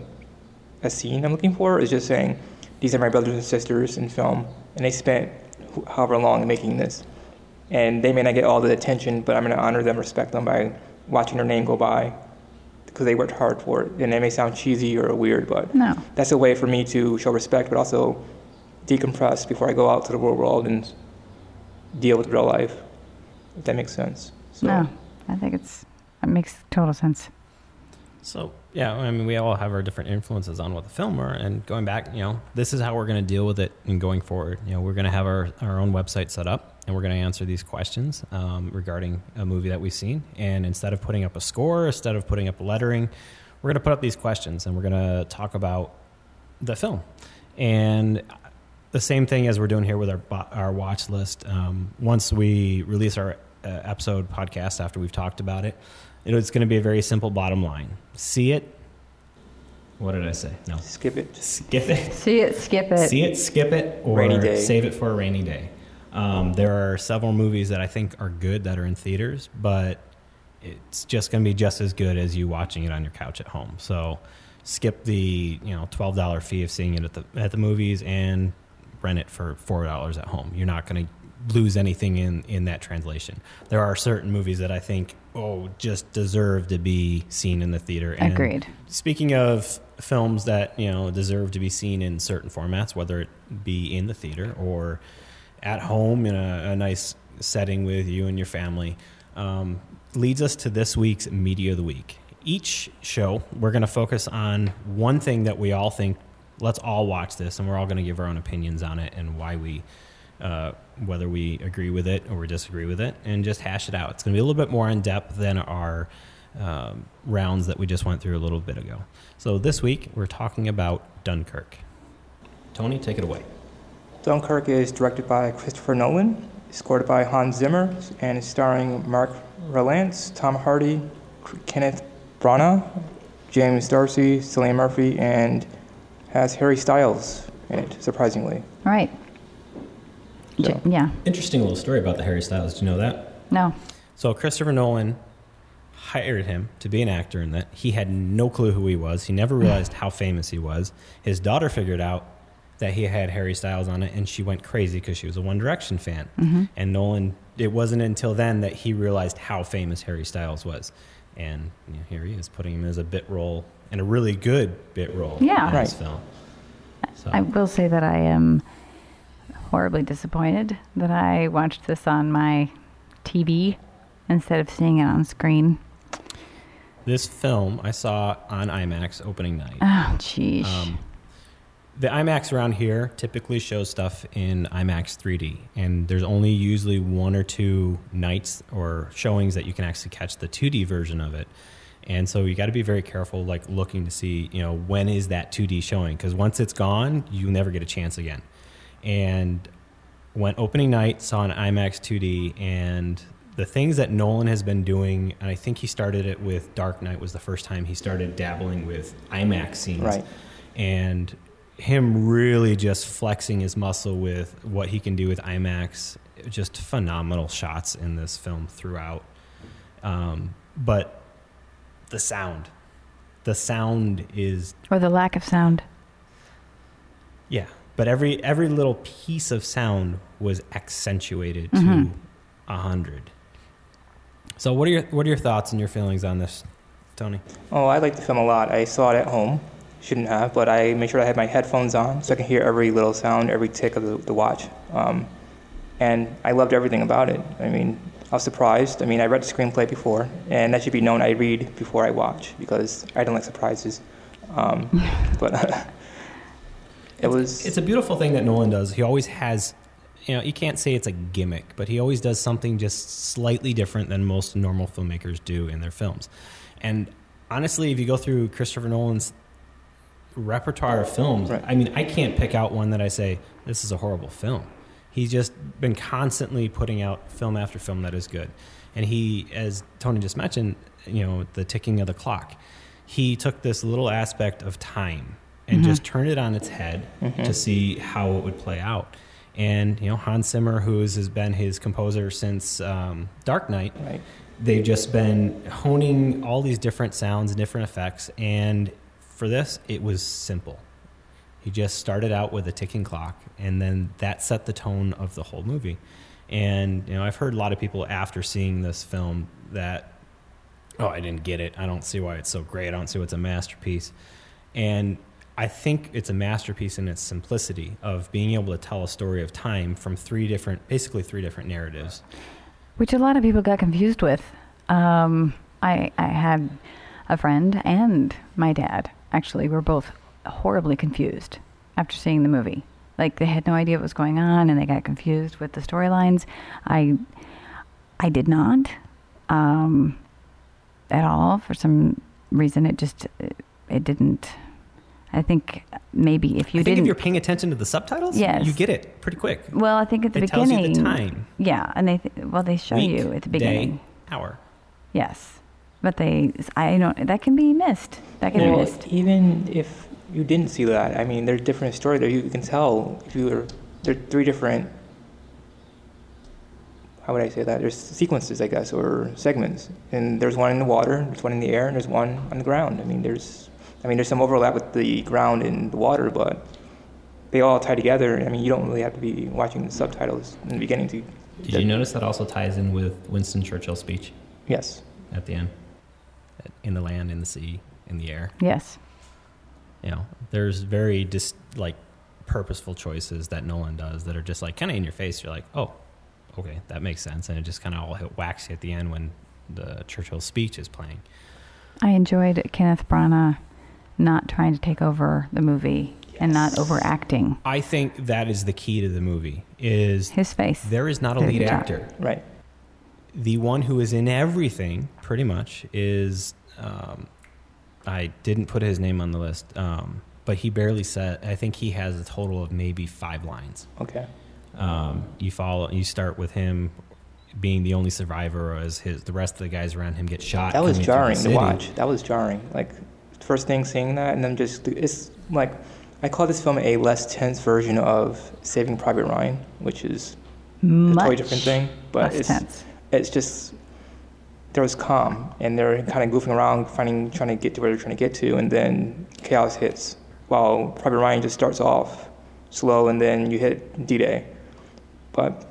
[SPEAKER 4] a scene I'm looking for. is just saying these are my brothers and sisters in film, and they spent however long making this and they may not get all the attention, but I'm going to honor them, respect them by watching their name go by because they worked hard for it. And it may sound cheesy or weird, but
[SPEAKER 5] No.
[SPEAKER 4] that's a way for me to show respect, but also decompress before I go out to the real world and deal with real life. If that makes sense. So,
[SPEAKER 5] No, I think it's it makes total sense.
[SPEAKER 2] So yeah, I mean, we all have our different influences on what the film are, and going back, you know, this is how we're going to deal with it and going forward. You know, we're going to have our, our own website set up, and we're going to answer these questions um, regarding a movie that we've seen. And instead of putting up a score, instead of putting up lettering, we're going to put up these questions, and we're going to talk about the film. And the same thing as we're doing here with our our watch list. Um, once we release our uh, episode podcast after we've talked about it, it's going to be a very simple bottom line: see it. What did I say? No,
[SPEAKER 4] skip it.
[SPEAKER 2] skip it.
[SPEAKER 5] See it, skip it.
[SPEAKER 2] See it, skip it, or
[SPEAKER 4] Rainy day.
[SPEAKER 2] save it for a rainy day. Um, there are several movies that I think are good that are in theaters, but it's just going to be just as good as you watching it on your couch at home. So skip the you know twelve dollar fee of seeing it at the at the movies and rent it for four dollars at home. You're not going to lose anything in in that translation. There are certain movies that I think oh just deserve to be seen in the theater. And
[SPEAKER 5] Agreed.
[SPEAKER 2] Speaking of films that you know deserve to be seen in certain formats, whether it be in the theater or at home in a, a nice setting with you and your family, um, leads us to this week's media of the week. Each show, we're going to focus on one thing that we all think. Let's all watch this, and we're all going to give our own opinions on it and why we, uh, whether we agree with it or we disagree with it, and just hash it out. It's going to be a little bit more in depth than our um, rounds that we just went through a little bit ago. So this week we're talking about Dunkirk. Tony, take it away.
[SPEAKER 4] Dunkirk is directed by Christopher Nolan, scored by Hans Zimmer, and is starring Mark Rylance, Tom Hardy, Kenneth Branagh, James D'Arcy, Cillian Murphy, and has Harry Styles in it, surprisingly.
[SPEAKER 5] All right.
[SPEAKER 4] So-
[SPEAKER 5] yeah.
[SPEAKER 2] Interesting little story about the Harry Styles. Do you know that?
[SPEAKER 5] No.
[SPEAKER 2] So Christopher Nolan hired him to be an actor in that. He had no clue who he was. He never mm. realized how famous he was. His daughter figured out that he had Harry Styles on it, and she went crazy because she was a One Direction fan. Mm-hmm. And Nolan, it wasn't until then that he realized how famous Harry Styles was. And you know, here he is, putting him as a bit role and a really good bit role
[SPEAKER 5] Yeah.
[SPEAKER 2] in this
[SPEAKER 4] Right.
[SPEAKER 2] film. So,
[SPEAKER 5] I will say that I am horribly disappointed that I watched this on my TV instead of seeing it on screen.
[SPEAKER 2] this film I saw on IMAX opening night.
[SPEAKER 5] Oh, jeez.
[SPEAKER 2] Um, the IMAX around here typically shows stuff in IMAX 3D, and there's only usually one or two nights or showings that you can actually catch the 2D version of it. And so you got to be very careful, like looking to see, you know, when is that 2D showing? Because once it's gone, you never get a chance again. And went opening night, saw an IMAX 2D, and the things that Nolan has been doing, and I think he started it with Dark Knight was the first time he started dabbling with IMAX scenes
[SPEAKER 4] Right.
[SPEAKER 2] and him really just flexing his muscle with what he can do with IMAX. Just phenomenal shots in this film throughout. Um, but the sound, the sound is
[SPEAKER 5] or the lack of sound.
[SPEAKER 2] yeah. But every every little piece of sound was accentuated
[SPEAKER 5] Mhm.
[SPEAKER 2] to a hundred. So what are your what are your thoughts and your feelings on this, Tony?
[SPEAKER 4] Oh, I like the film a lot. I saw it at home. Shouldn't have, but I made sure I had my headphones on so I can hear every little sound, every tick of the, the watch. Um, and I loved everything about it. I mean, I was surprised. I mean, I read the screenplay before, and that should be known. I read before I watch because I don't like surprises. Um, <laughs> but it was.
[SPEAKER 2] It's a beautiful thing that Nolan does. He always has, you know, you can't say it's a gimmick, but he always does something just slightly different than most normal filmmakers do in their films. And honestly, if you go through Christopher Nolan's repertoire of films,
[SPEAKER 4] Right.
[SPEAKER 2] I mean, I can't pick out one that I say this is a horrible film. He's just been constantly putting out film after film that is good. And he, as Tony just mentioned, you know, the ticking of the clock. He took this little aspect of time and just turn it on its head to see how it would play out. And you know, Hans Zimmer, who has been his composer since um, Dark Knight,
[SPEAKER 4] Right.
[SPEAKER 2] they've just been honing all these different sounds and different effects. And for this, it was simple. He just started out with a ticking clock, and then that set the tone of the whole movie. And you know, I've heard a lot of people after seeing this film that, oh, I didn't get it. I don't see why it's so great. I don't see what's a masterpiece. And I think it's a masterpiece in its simplicity of being able to tell a story of time from three different, basically three different narratives.
[SPEAKER 5] which a lot of people got confused with. Um, I, I had a friend and my dad actually were both horribly confused after seeing the movie. Like they had no idea what was going on and they got confused with the storylines. I I did not um, at all for some reason. It just it didn't. I think maybe if you
[SPEAKER 2] I think
[SPEAKER 5] didn't
[SPEAKER 2] if you're paying attention to the subtitles,
[SPEAKER 5] Yes.
[SPEAKER 2] you get it pretty quick.
[SPEAKER 5] well, I think at the
[SPEAKER 2] It tells you the
[SPEAKER 5] beginning,
[SPEAKER 2] time.
[SPEAKER 5] yeah, and they th- well they show
[SPEAKER 2] Week,
[SPEAKER 5] you at the beginning.
[SPEAKER 2] day, hour.
[SPEAKER 5] Yes, but they, I don't. That can be missed. That can be missed.
[SPEAKER 4] even if you didn't see that, I mean, there's different story there. You can tell if you were there are three different. How would I say that? There's sequences, I guess, or segments, and there's one in the water, there's one in the air, and there's one on the ground. I mean, there's, I mean, there's some overlap with the ground and the water, but they all tie together. I mean, you don't really have to be watching the subtitles in the beginning to.
[SPEAKER 2] Did you notice that also ties in with Winston Churchill's speech
[SPEAKER 4] Yes.
[SPEAKER 2] at the end? In the land, in the sea, in the air.
[SPEAKER 5] Yes.
[SPEAKER 2] You know, there's very just like purposeful choices that Nolan does that are just like kind of in your face. You're like, oh, okay, that makes sense, and it just kind of all hit waxy at the end when the Churchill speech is playing.
[SPEAKER 5] I enjoyed Kenneth Branagh not trying to take over the movie and not overacting
[SPEAKER 2] I think that is the key to the movie. Is
[SPEAKER 5] his face.
[SPEAKER 2] there is not a lead
[SPEAKER 5] good job.
[SPEAKER 2] actor.
[SPEAKER 4] Right.
[SPEAKER 2] the one who is in everything pretty much is um, i didn't put his name on the list um, but he barely said i think he has a total of maybe five lines
[SPEAKER 4] Okay.
[SPEAKER 2] um, you follow you start with him being the only survivor as his the rest of the guys around him get shot
[SPEAKER 4] That was
[SPEAKER 2] coming through the
[SPEAKER 4] jarring to watch. That was jarring. Like first thing seeing that, and then just it's like I call this film a less tense version of Saving Private Ryan, which is a totally different thing. But
[SPEAKER 5] less
[SPEAKER 4] it's
[SPEAKER 5] tense.
[SPEAKER 4] it's just there was calm, and they're kind of goofing around, finding trying to get to where they're trying to get to, and then chaos hits. While Private Ryan just starts off slow, and then you hit D-Day. But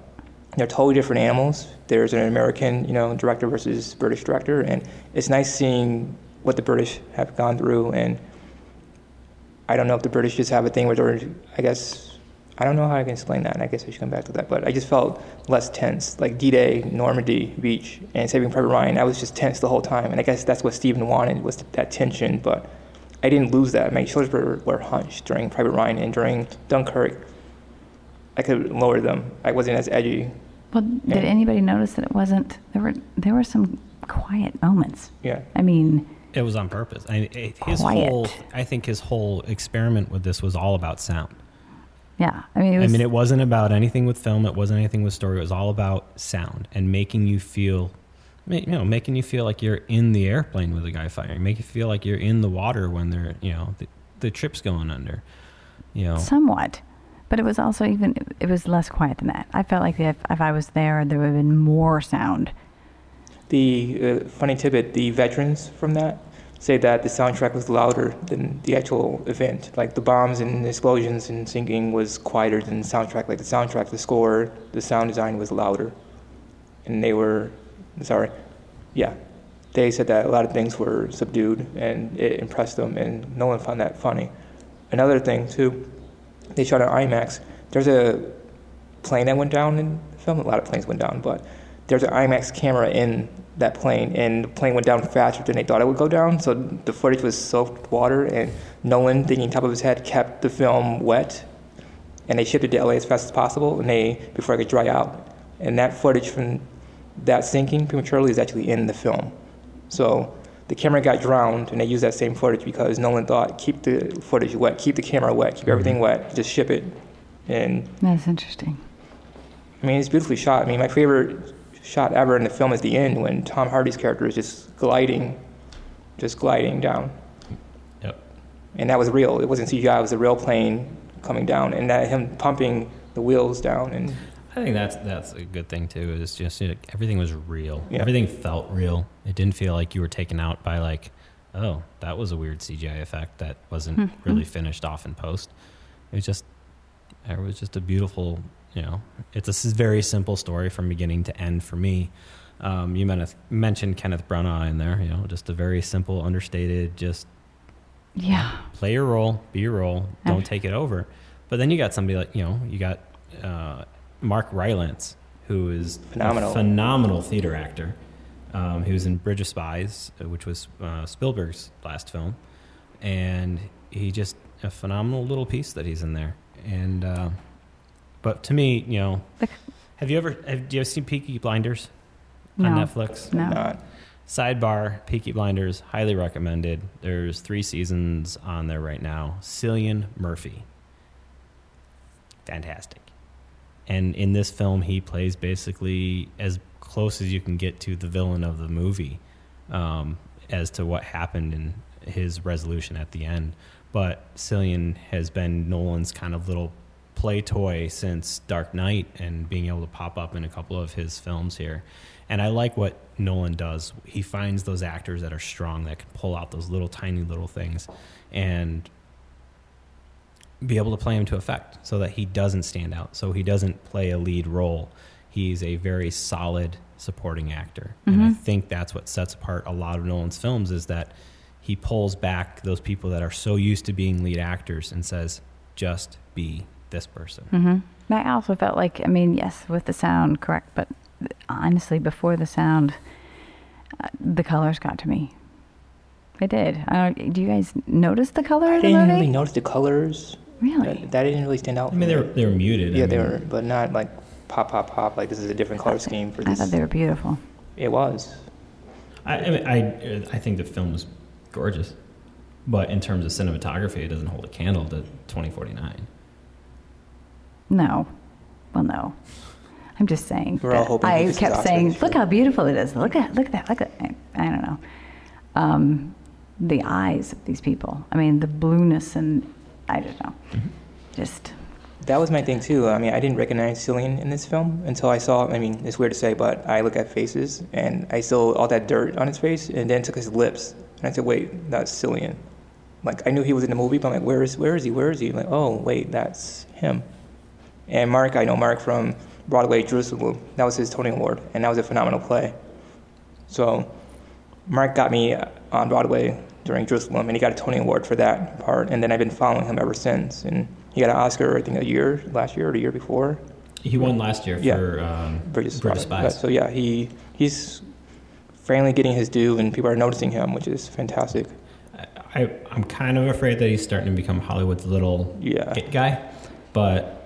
[SPEAKER 4] they're totally different animals. There's an American, you know, director versus British director, and it's nice seeing what the British have gone through. And I don't know if the British just have a thing where they're, I guess, I don't know how I can explain that. And I guess I should come back to that. But I just felt less tense, like D-Day, Normandy Beach, and Saving Private Ryan. I was just tense the whole time, and I guess that's what Steven wanted was that tension. But I didn't lose that. My shoulders were, were hunched during Private Ryan and during Dunkirk. I could lower them. I wasn't as edgy.
[SPEAKER 5] Well, did
[SPEAKER 4] Yeah.
[SPEAKER 5] anybody notice that it wasn't? There were there were some quiet moments.
[SPEAKER 4] Yeah.
[SPEAKER 5] I mean,
[SPEAKER 2] it was on purpose I, it- his
[SPEAKER 5] Quiet.
[SPEAKER 2] whole i think his whole experiment with this was all about sound
[SPEAKER 5] yeah. I mean, it was.
[SPEAKER 2] I mean, it wasn't about anything with film. It wasn't anything with story. It was all about sound and making you feel, you know, making you feel like you're in the airplane with a guy firing. Make you feel like you're in the water when they're, you know, the, the trip's going under. You know,
[SPEAKER 5] somewhat but it was also even it was less quiet than that i felt like if, if i was there there would have been more sound
[SPEAKER 4] The uh, funny tidbit: the veterans from that say that the soundtrack was louder than the actual event. Like the bombs and explosions and singing was quieter than the soundtrack. Like the soundtrack, the score, the sound design was louder, and they were sorry, yeah. They said that a lot of things were subdued, and it impressed them, and no one found that funny. Another thing too, they shot at IMAX. There's a plane that went down in the film a lot of planes went down, but there's an IMAX camera in that plane, and the plane went down faster than they thought it would go down. So the footage was soaked with water, and Nolan, thinking top of his head, kept the film wet, and they shipped it to LA as fast as possible, and they before it could dry out. And that footage from that sinking prematurely is actually in the film. So the camera got drowned, and they used that same footage because Nolan thought, keep the footage wet, keep the camera wet, keep mm-hmm. everything wet, just ship it. And
[SPEAKER 5] That's interesting.
[SPEAKER 4] I mean, it's beautifully shot. I mean, my favorite shot ever in the film is the end when Tom Hardy's character is just gliding, just gliding down.
[SPEAKER 2] Yep.
[SPEAKER 4] And that was real. It wasn't CGI. It was a real plane coming down, and that him pumping the wheels down. And
[SPEAKER 2] I think that's that's a good thing too. Is just you know, everything was real.
[SPEAKER 4] Yeah.
[SPEAKER 2] Everything felt real. It didn't feel like you were taken out by like, oh, that was a weird CGI effect that wasn't
[SPEAKER 5] Mhm.
[SPEAKER 2] really finished off in post. It was just, it was just a beautiful. You know, it's a very simple story from beginning to end for me. Um, you mentioned Kenneth Branagh in there. You know, just a very simple, understated, just
[SPEAKER 5] Yeah.
[SPEAKER 2] play your role, be your role, don't
[SPEAKER 5] Ab-
[SPEAKER 2] take it over. But then you got somebody like you know, you got uh, Mark Rylance, who is
[SPEAKER 4] Phenomenal.
[SPEAKER 2] a phenomenal theater actor. Um, he was in Bridge of Spies, uh, which was uh, Spielberg's last film, and he just a phenomenal little piece that he's in there. And uh, but to me, you know, have you ever have you ever seen Peaky Blinders
[SPEAKER 5] No.
[SPEAKER 2] on Netflix?
[SPEAKER 5] No.
[SPEAKER 4] not.
[SPEAKER 2] Sidebar, Peaky Blinders, highly recommended. There's three seasons on there right now. Cillian Murphy. Fantastic. And in this film, he plays basically as close as you can get to the villain of the movie um, as to what happened in his resolution at the end. But Cillian has been Nolan's kind of little play toy since Dark Knight and being able to pop up in a couple of his films here. And I like what Nolan does. He finds those actors that are strong that can pull out those little tiny little things and be able to play him to effect so that he doesn't stand out. So he doesn't play a lead role. He's a very solid supporting actor. And I
[SPEAKER 5] Mhm.
[SPEAKER 2] think that's what sets apart a lot of Nolan's films is that he pulls back those people that are so used to being lead actors and says, just be this person.
[SPEAKER 5] hmm I also felt like, I mean, yes, with the sound, correct, but honestly, before the sound, uh, the colors got to me. It did. I don't, do you guys notice the color
[SPEAKER 4] I
[SPEAKER 5] of the
[SPEAKER 4] didn't
[SPEAKER 5] movie?
[SPEAKER 4] really notice the colors.
[SPEAKER 5] Really?
[SPEAKER 4] That, that didn't really stand out.
[SPEAKER 2] I mean, they were, they were muted. I
[SPEAKER 4] Yeah, they
[SPEAKER 2] mean,
[SPEAKER 4] were, but not like pop, pop, pop. Like this is a different color scheme for this.
[SPEAKER 5] I
[SPEAKER 4] this.
[SPEAKER 5] thought they were beautiful.
[SPEAKER 4] It was.
[SPEAKER 2] I, I, mean, I, I think the film was gorgeous, but in terms of cinematography, it doesn't hold a candle to 2049.
[SPEAKER 5] No. Well, no. I'm just saying.
[SPEAKER 4] We're all hoping
[SPEAKER 5] I
[SPEAKER 4] gets his
[SPEAKER 5] kept saying, look how beautiful it is. Look at look at that. Look at I, I don't know. Um, the eyes of these people. I mean, the blueness and I don't know.
[SPEAKER 4] Mm-hmm.
[SPEAKER 5] Just
[SPEAKER 4] That was my thing too. I mean, I didn't recognize Cillian in this film until I saw. I mean, it's weird to say, but I look at faces and I saw all that dirt on his face, and then took his lips, and I said, "Wait, that's Cillian." Like I knew he was in the movie, but I'm like, "Where is? Where is he? Where is he?" Like, oh, wait, that's him. And Mark, I know Mark from Broadway Jerusalem. That was his Tony Award, and that was a phenomenal play. So, Mark got me on Broadway during Jerusalem, and he got a Tony Award for that part. And then I've been following him ever since. And he got an Oscar, I think, a year last year or the year before.
[SPEAKER 2] He won last year
[SPEAKER 4] Yeah.
[SPEAKER 2] for um,
[SPEAKER 4] Bridge of Spies. So yeah, he he's finally getting his due, and people are noticing him, which is fantastic.
[SPEAKER 2] I, I'm kind of afraid that he's starting to become Hollywood's little
[SPEAKER 4] Yeah.
[SPEAKER 2] it guy, but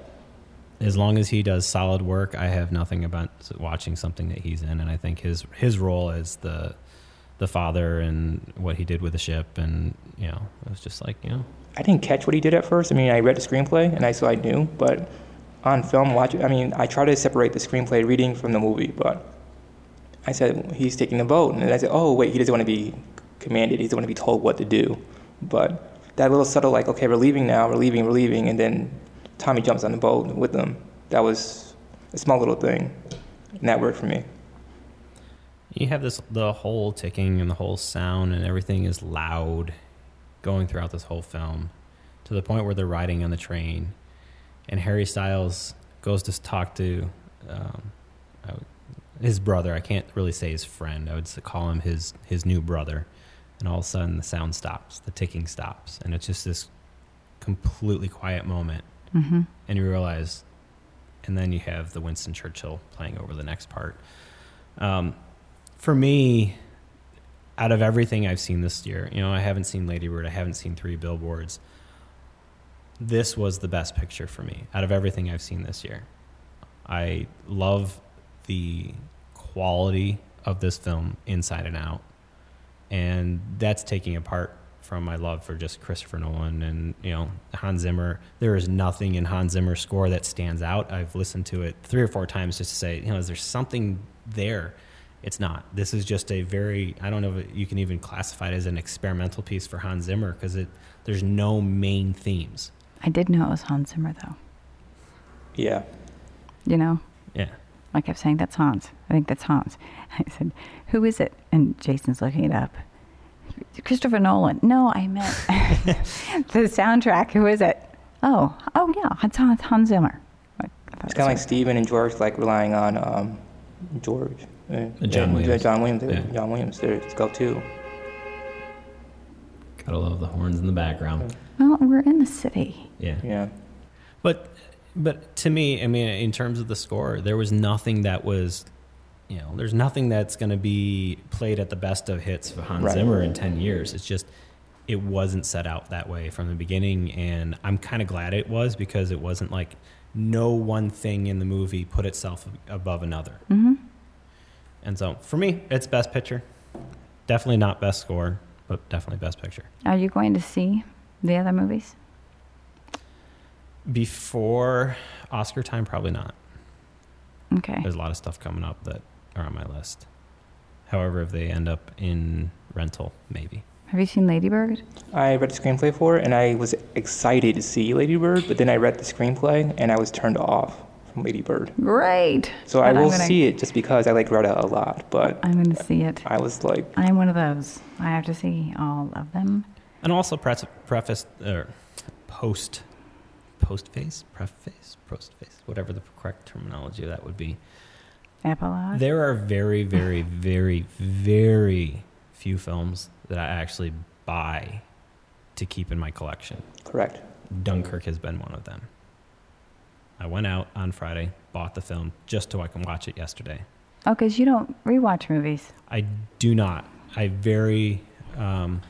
[SPEAKER 2] as long as he does solid work, I have nothing about watching something that he's in, and I think his his role as the the father and what he did with the ship, and you know, it was just like you know,
[SPEAKER 4] I didn't catch what he did at first. I mean, I read the screenplay, and I so I knew, but on film, watch. I mean, I try to separate the screenplay reading from the movie, but I said he's taking the boat, and I said, oh wait, he doesn't want to be commanded. He doesn't want to be told what to do. But that little subtle, like, okay, we're leaving now, we're leaving, we're leaving, and then Tommy jumps on the boat with them. That was a small little thing, and that worked for me.
[SPEAKER 2] you have this the whole ticking and the whole sound and everything is loud, going throughout this whole film, to the point where they're riding on the train, and Harry Styles goes to talk to um, would- his brother. I can't really say his friend. I would call him his his new brother. And all of a sudden, the sound stops, the ticking stops, and it's just this completely quiet moment.
[SPEAKER 5] Hmm
[SPEAKER 2] And you realize and then you have the Winston Churchill playing over the next part. Um, for me, out of everything I've seen this year, you know, I haven't seen Lady Bird, I haven't seen Three Billboards. This was the best picture for me out of everything I've seen this year. I love the quality of this film inside and out. And that's taking apart from my love for just Christopher Nolan and, you know, Hans Zimmer. There is nothing in Hans Zimmer's score that stands out. I've listened to it three or four times just to say, you know, is there something there? It's not. This is just a very, I don't know if you can even classify it as an experimental piece for Hans Zimmer because it, there's no main themes.
[SPEAKER 5] I did know it was Hans Zimmer, though.
[SPEAKER 4] Yeah.
[SPEAKER 5] You know,
[SPEAKER 2] Yeah.
[SPEAKER 5] I kept saying, that's Hans. I think that's Hans. <laughs> I said, who is it? And Jason's looking it up. Christopher Nolan. No, I meant <laughs> the soundtrack. Who is it? Oh, oh yeah, it's Hans, Hans Zimmer. I- I thought
[SPEAKER 4] It's kind of like. Steven and George like relying on um, George. Uh,
[SPEAKER 3] John
[SPEAKER 4] yeah,
[SPEAKER 3] Williams.
[SPEAKER 4] John Williams.
[SPEAKER 3] Yeah.
[SPEAKER 4] John Williams. There, go to.
[SPEAKER 3] Gotta love the horns in the background.
[SPEAKER 5] Well, we're in the city.
[SPEAKER 3] Yeah.
[SPEAKER 4] Yeah.
[SPEAKER 2] But but to me, I mean, in terms of the score, there was nothing that was, you know, there's nothing that's going to be played at the best of hits for Hans
[SPEAKER 4] Right.
[SPEAKER 2] Zimmer in ten years. It's just it wasn't set out that way from the beginning, and I'm kind of glad it was because it wasn't like no one thing in the movie put itself above another.
[SPEAKER 5] hmm
[SPEAKER 2] And so for me, it's best picture. Definitely not best score, but definitely best picture.
[SPEAKER 5] Are you going to see the other movies?
[SPEAKER 2] Before Oscar time, probably not.
[SPEAKER 5] Okay.
[SPEAKER 2] There's a lot of stuff coming up that are on my list. However, if they end up in rental, maybe.
[SPEAKER 5] Have you seen Lady Bird?
[SPEAKER 4] I read the screenplay for it, and I was excited to see Lady Bird, but then I read the screenplay, and I was turned off from Lady Bird.
[SPEAKER 5] Great.
[SPEAKER 4] So I
[SPEAKER 5] But I'm
[SPEAKER 4] will
[SPEAKER 5] gonna-
[SPEAKER 4] see it just because I like Greta a lot, but
[SPEAKER 5] I'm going to see it.
[SPEAKER 4] I was like,
[SPEAKER 5] I'm one of those. I have to see all of them.
[SPEAKER 2] And also pre- preface or post post face, preface, post face, whatever the correct terminology of that would be.
[SPEAKER 5] Epilogue.
[SPEAKER 2] There are very, very, very, very few films that I actually buy to keep in my collection.
[SPEAKER 4] correct.
[SPEAKER 2] Dunkirk has been one of them. I went out on Friday, bought the film just so I can watch it yesterday.
[SPEAKER 5] Oh, because you don't rewatch movies.
[SPEAKER 2] I do not. I very. Um,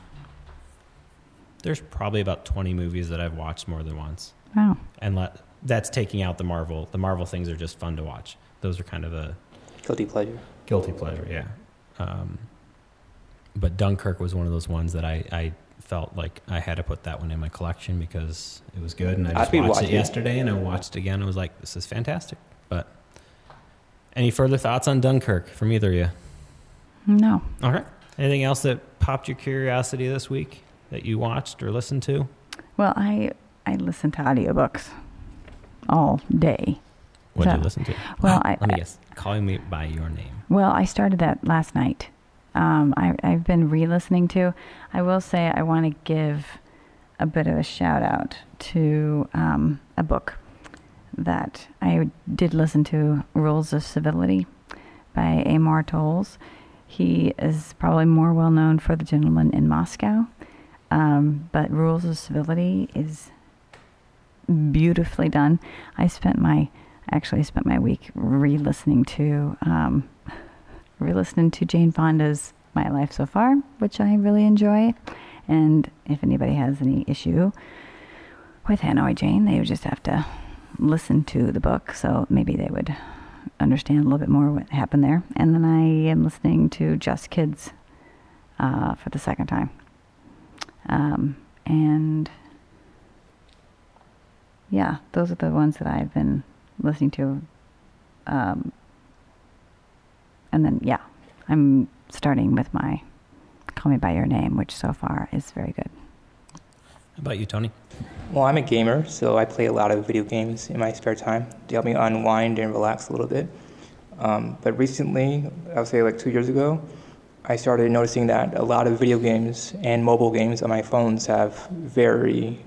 [SPEAKER 2] there's probably about 20 movies that I've watched more than once.
[SPEAKER 5] Wow.
[SPEAKER 2] And let, that's taking out the Marvel. The Marvel things are just fun to watch. Those are kind of a
[SPEAKER 4] Guilty pleasure.
[SPEAKER 2] guilty pleasure, yeah. Um, but Dunkirk was one of those ones that I, I felt like I had to put that one in my collection because it was good. And I
[SPEAKER 4] I'd
[SPEAKER 2] just watched it yesterday and I watched it again. I was like, this is fantastic. But any further thoughts on Dunkirk from either of you?
[SPEAKER 5] No.
[SPEAKER 2] All right. Anything else that popped your curiosity this week that you watched or listened to?
[SPEAKER 5] Well, I I listen to audiobooks all day.
[SPEAKER 2] What did
[SPEAKER 5] So-
[SPEAKER 2] you listen to?
[SPEAKER 5] well, I- <laughs>
[SPEAKER 2] let me guess. Calling me by your name.
[SPEAKER 5] Well, I started that last night. Um, I, I've been re-listening to. I will say I want to give a bit of a shout out to um, a book that I did listen to, Rules of Civility by Amor Towles. He is probably more well known for The Gentleman in Moscow, um, but Rules of Civility is beautifully done. I spent my actually spent my week re-listening to um, re-listening to Jane Fonda's My Life So Far, which I really enjoy. And if anybody has any issue with Hanoi Jane, they would just have to listen to the book, so maybe they would understand a little bit more what happened there. And then I am listening to Just Kids uh, for the second time. Um, and yeah, those are the ones that I've been listening to. Um, and then, yeah, I'm starting with my Call Me By Your Name, which so far is very good.
[SPEAKER 2] How about you, Tony?
[SPEAKER 4] Well, I'm a gamer, so I play a lot of video games in my spare time to help me unwind and relax a little bit. Um, but recently, I would say like two years ago, I started noticing that a lot of video games and mobile games on my phones have very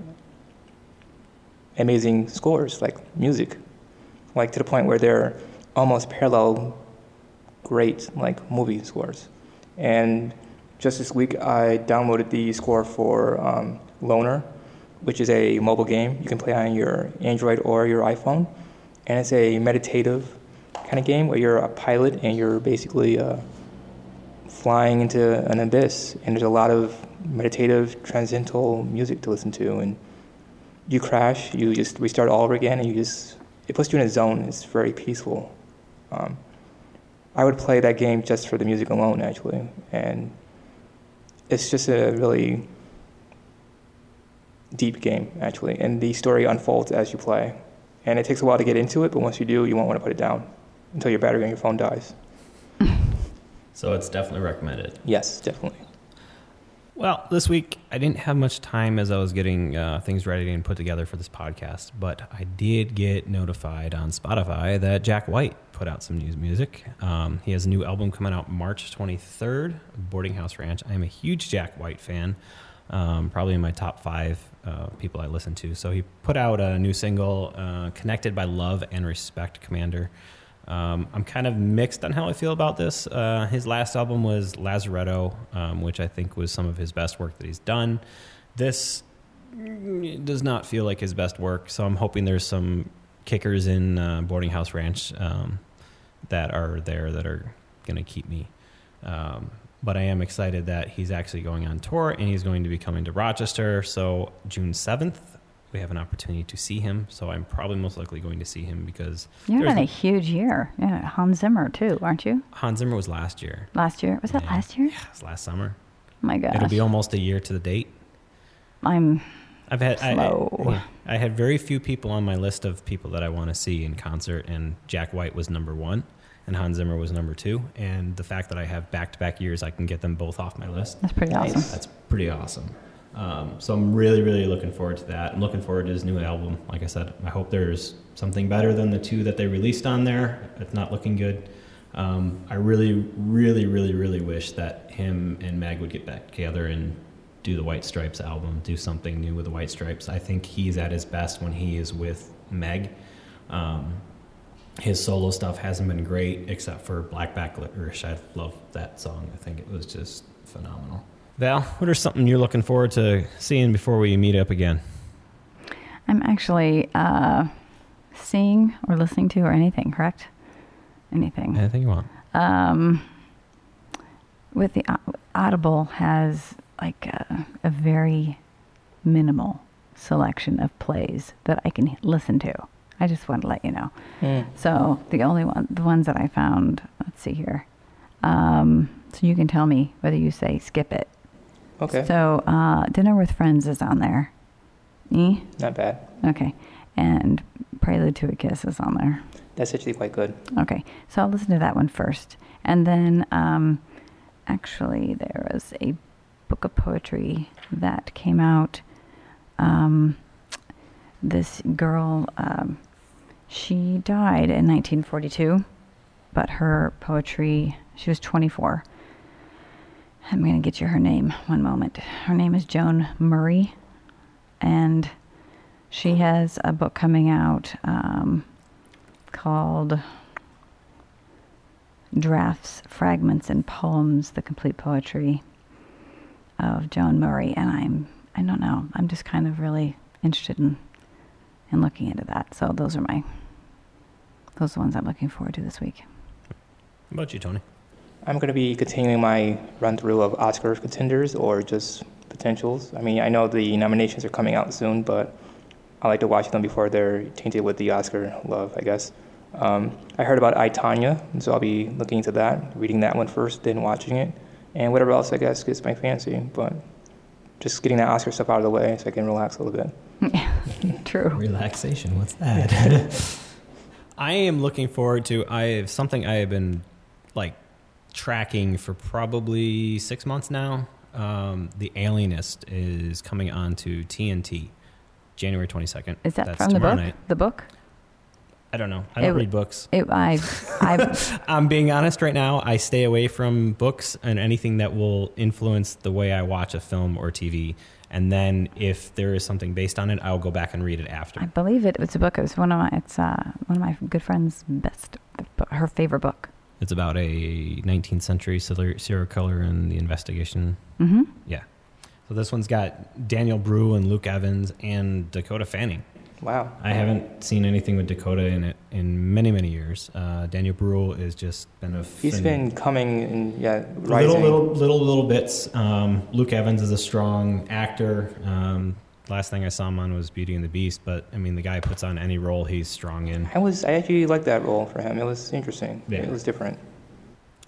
[SPEAKER 4] amazing scores, like music, like to the point where they're almost parallel great like movie scores. And just this week, I downloaded the score for um, Loner, which is a mobile game you can play on your Android or your iPhone. and it's a meditative kind of game where you're a pilot and you're basically uh, flying into an abyss, and there's a lot of meditative, transcendental music to listen to, and you crash, you just restart all over again, and you just it puts you in a zone. It's very peaceful. Um, I would play that game just for the music alone, actually, and it's just a really deep game, actually, and the story unfolds as you play, and it takes a while to get into it, but once you do, you won't want to put it down until your battery on your phone dies. <laughs>
[SPEAKER 3] So it's definitely recommended.
[SPEAKER 4] Yes, definitely.
[SPEAKER 2] Well, this week I didn't have much time as I was getting uh, things ready and put together for this podcast, but I did get notified on Spotify that Jack White put out some new music. Um, he has a new album coming out March 23rd, Boarding House Ranch. I am a huge Jack White fan, um, probably in my top five uh, people I listen to. So he put out a new single, uh, Connected by Love and Respect Commander. Um, I'm kind of mixed on how I feel about this. Uh, his last album was Lazaretto, um, which I think was some of his best work that he's done. This does not feel like his best work, so I'm hoping there's some kickers in uh, Boarding House Ranch um, that are there that are going to keep me. Um, but I am excited that he's actually going on tour and he's going to be coming to Rochester. So June 7th, we have an opportunity to see him. So I'm probably most likely going to see him because
[SPEAKER 5] You're
[SPEAKER 2] there's
[SPEAKER 5] having a huge year. Yeah, Hans Zimmer too, aren't you?
[SPEAKER 2] Hans Zimmer was last year.
[SPEAKER 5] Last year was that
[SPEAKER 2] Yeah.
[SPEAKER 5] last year?
[SPEAKER 2] Yeah, it was last summer.
[SPEAKER 5] Oh my gosh,
[SPEAKER 2] It'll be almost a year to the date.
[SPEAKER 5] I'm
[SPEAKER 2] I've had I,
[SPEAKER 5] Slow.
[SPEAKER 2] I, yeah. I had very few people on my list of people that I want to see in concert, and Jack White was number one, and Hans Zimmer was number two. And the fact that I have back to back years, I can get them both off my list.
[SPEAKER 5] that's pretty awesome.
[SPEAKER 3] That's pretty awesome. Um, so I'm really, really looking forward to that. I'm looking forward to his new album. Like I said, I hope there's something better than the two that they released on there. It's not looking good. Um, I really, really, really, really wish that him and Meg would get back together and do the White Stripes album, do something new with the White Stripes. I think he's at his best when he is with Meg. Um, his solo stuff hasn't been great except for Black Bat Licorice. I love that song. I think it was just phenomenal.
[SPEAKER 2] Val, what are something you're looking forward to seeing before we meet up again?
[SPEAKER 5] I'm actually uh, seeing or listening to or anything, correct? Anything.
[SPEAKER 2] Anything you want.
[SPEAKER 5] Um, with the Au- Audible has like a, a very minimal selection of plays that I can listen to. I just want to let you know.
[SPEAKER 4] Mm.
[SPEAKER 5] So the only one, the ones that I found, let's see here. Um, so you can tell me whether you say skip it.
[SPEAKER 4] Okay,
[SPEAKER 5] So uh, Dinner with Friends is on there. Eh?
[SPEAKER 4] not bad.
[SPEAKER 5] Okay. And Prelude to a Kiss is on there.
[SPEAKER 4] That's actually quite good.
[SPEAKER 5] Okay, so I'll listen to that one first. And then, um, actually, there was a book of poetry that came out. Um, this girl, um, she died in 1942, but her poetry, she was 24. I'm going to get you her name one moment. Her name is Joan Murray, and she has a book coming out. Um, called Drafts, Fragments, and Poems, the complete poetry of Joan Murray. And I'm, I don't know, I'm just kind of really interested in, in looking into that. So those are my, those are the ones I'm looking forward to this week.
[SPEAKER 2] How about you, Tony?
[SPEAKER 4] I'm going to be continuing my run through of Oscar contenders or just potentials. I mean, I know the nominations are coming out soon, but I like to watch them before they're tainted with the Oscar love, I guess. Um, I heard about I, Tanya, so I'll be looking into that, reading that one first, then watching it, and whatever else I guess gets my fancy. But just getting that Oscar stuff out of the way so I can relax a little bit. <laughs>
[SPEAKER 5] True.
[SPEAKER 3] Relaxation, what's that? <laughs> <laughs>
[SPEAKER 2] I am looking forward to. I have something I have been like tracking for probably six months now. Um, the Alienist is coming on to TNT, January twenty second.
[SPEAKER 5] Is that
[SPEAKER 2] That's
[SPEAKER 5] from the book?
[SPEAKER 2] Night.
[SPEAKER 5] The book?
[SPEAKER 2] I don't know. I don't
[SPEAKER 5] It-
[SPEAKER 2] read books.
[SPEAKER 5] It, I, I, <laughs>
[SPEAKER 2] I'm being honest right now. I stay away from books and anything that will influence the way I watch a film or TV. And then if there is something based on it, I'll go back and read it after.
[SPEAKER 5] I believe it was a book. It was one of my, it's uh, one of my good friend's best, her favorite book.
[SPEAKER 2] It's about a 19th century serial serial killer and the investigation.
[SPEAKER 5] Mm-hmm.
[SPEAKER 2] Yeah. So this one's got Daniel Bruhl and Luke Evans and Dakota Fanning.
[SPEAKER 4] Wow.
[SPEAKER 2] I haven't seen anything with Dakota in it in many, many years. Uh, Daniel Bruhl has just been a
[SPEAKER 4] He's
[SPEAKER 2] phen-
[SPEAKER 4] been coming and yeah, rising.
[SPEAKER 2] little, little, little, little bits. Um, Luke Evans is a strong actor. Um, last thing I saw him on was Beauty and the Beast, but I mean, the guy puts on any role he's strong in.
[SPEAKER 4] I was I actually liked that role for him. It was interesting.
[SPEAKER 2] Yeah.
[SPEAKER 4] It was different.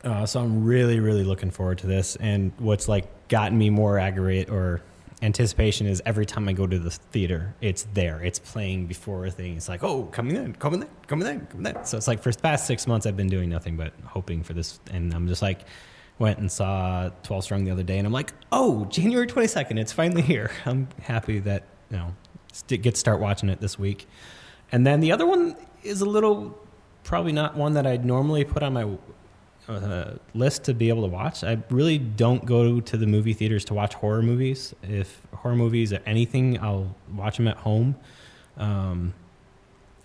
[SPEAKER 2] Uh, so I'm really, really looking forward to this. And what's like gotten me more aggravate or anticipation is every time I go to the theater, it's there. It's playing before a thing. It's like, oh, coming in, coming in, coming in, coming in. So it's like for the past six months, I've been doing nothing but hoping for this. And I'm just like, went and saw 12 Strong the other day, and I'm like, oh, January 22nd, it's finally here. <laughs> I'm happy that, you know, get to start watching it this week. And then the other one is a little, probably not one that I'd normally put on my uh, list to be able to watch. I really don't go to the movie theaters to watch horror movies. If horror movies are anything, I'll watch them at home. Um,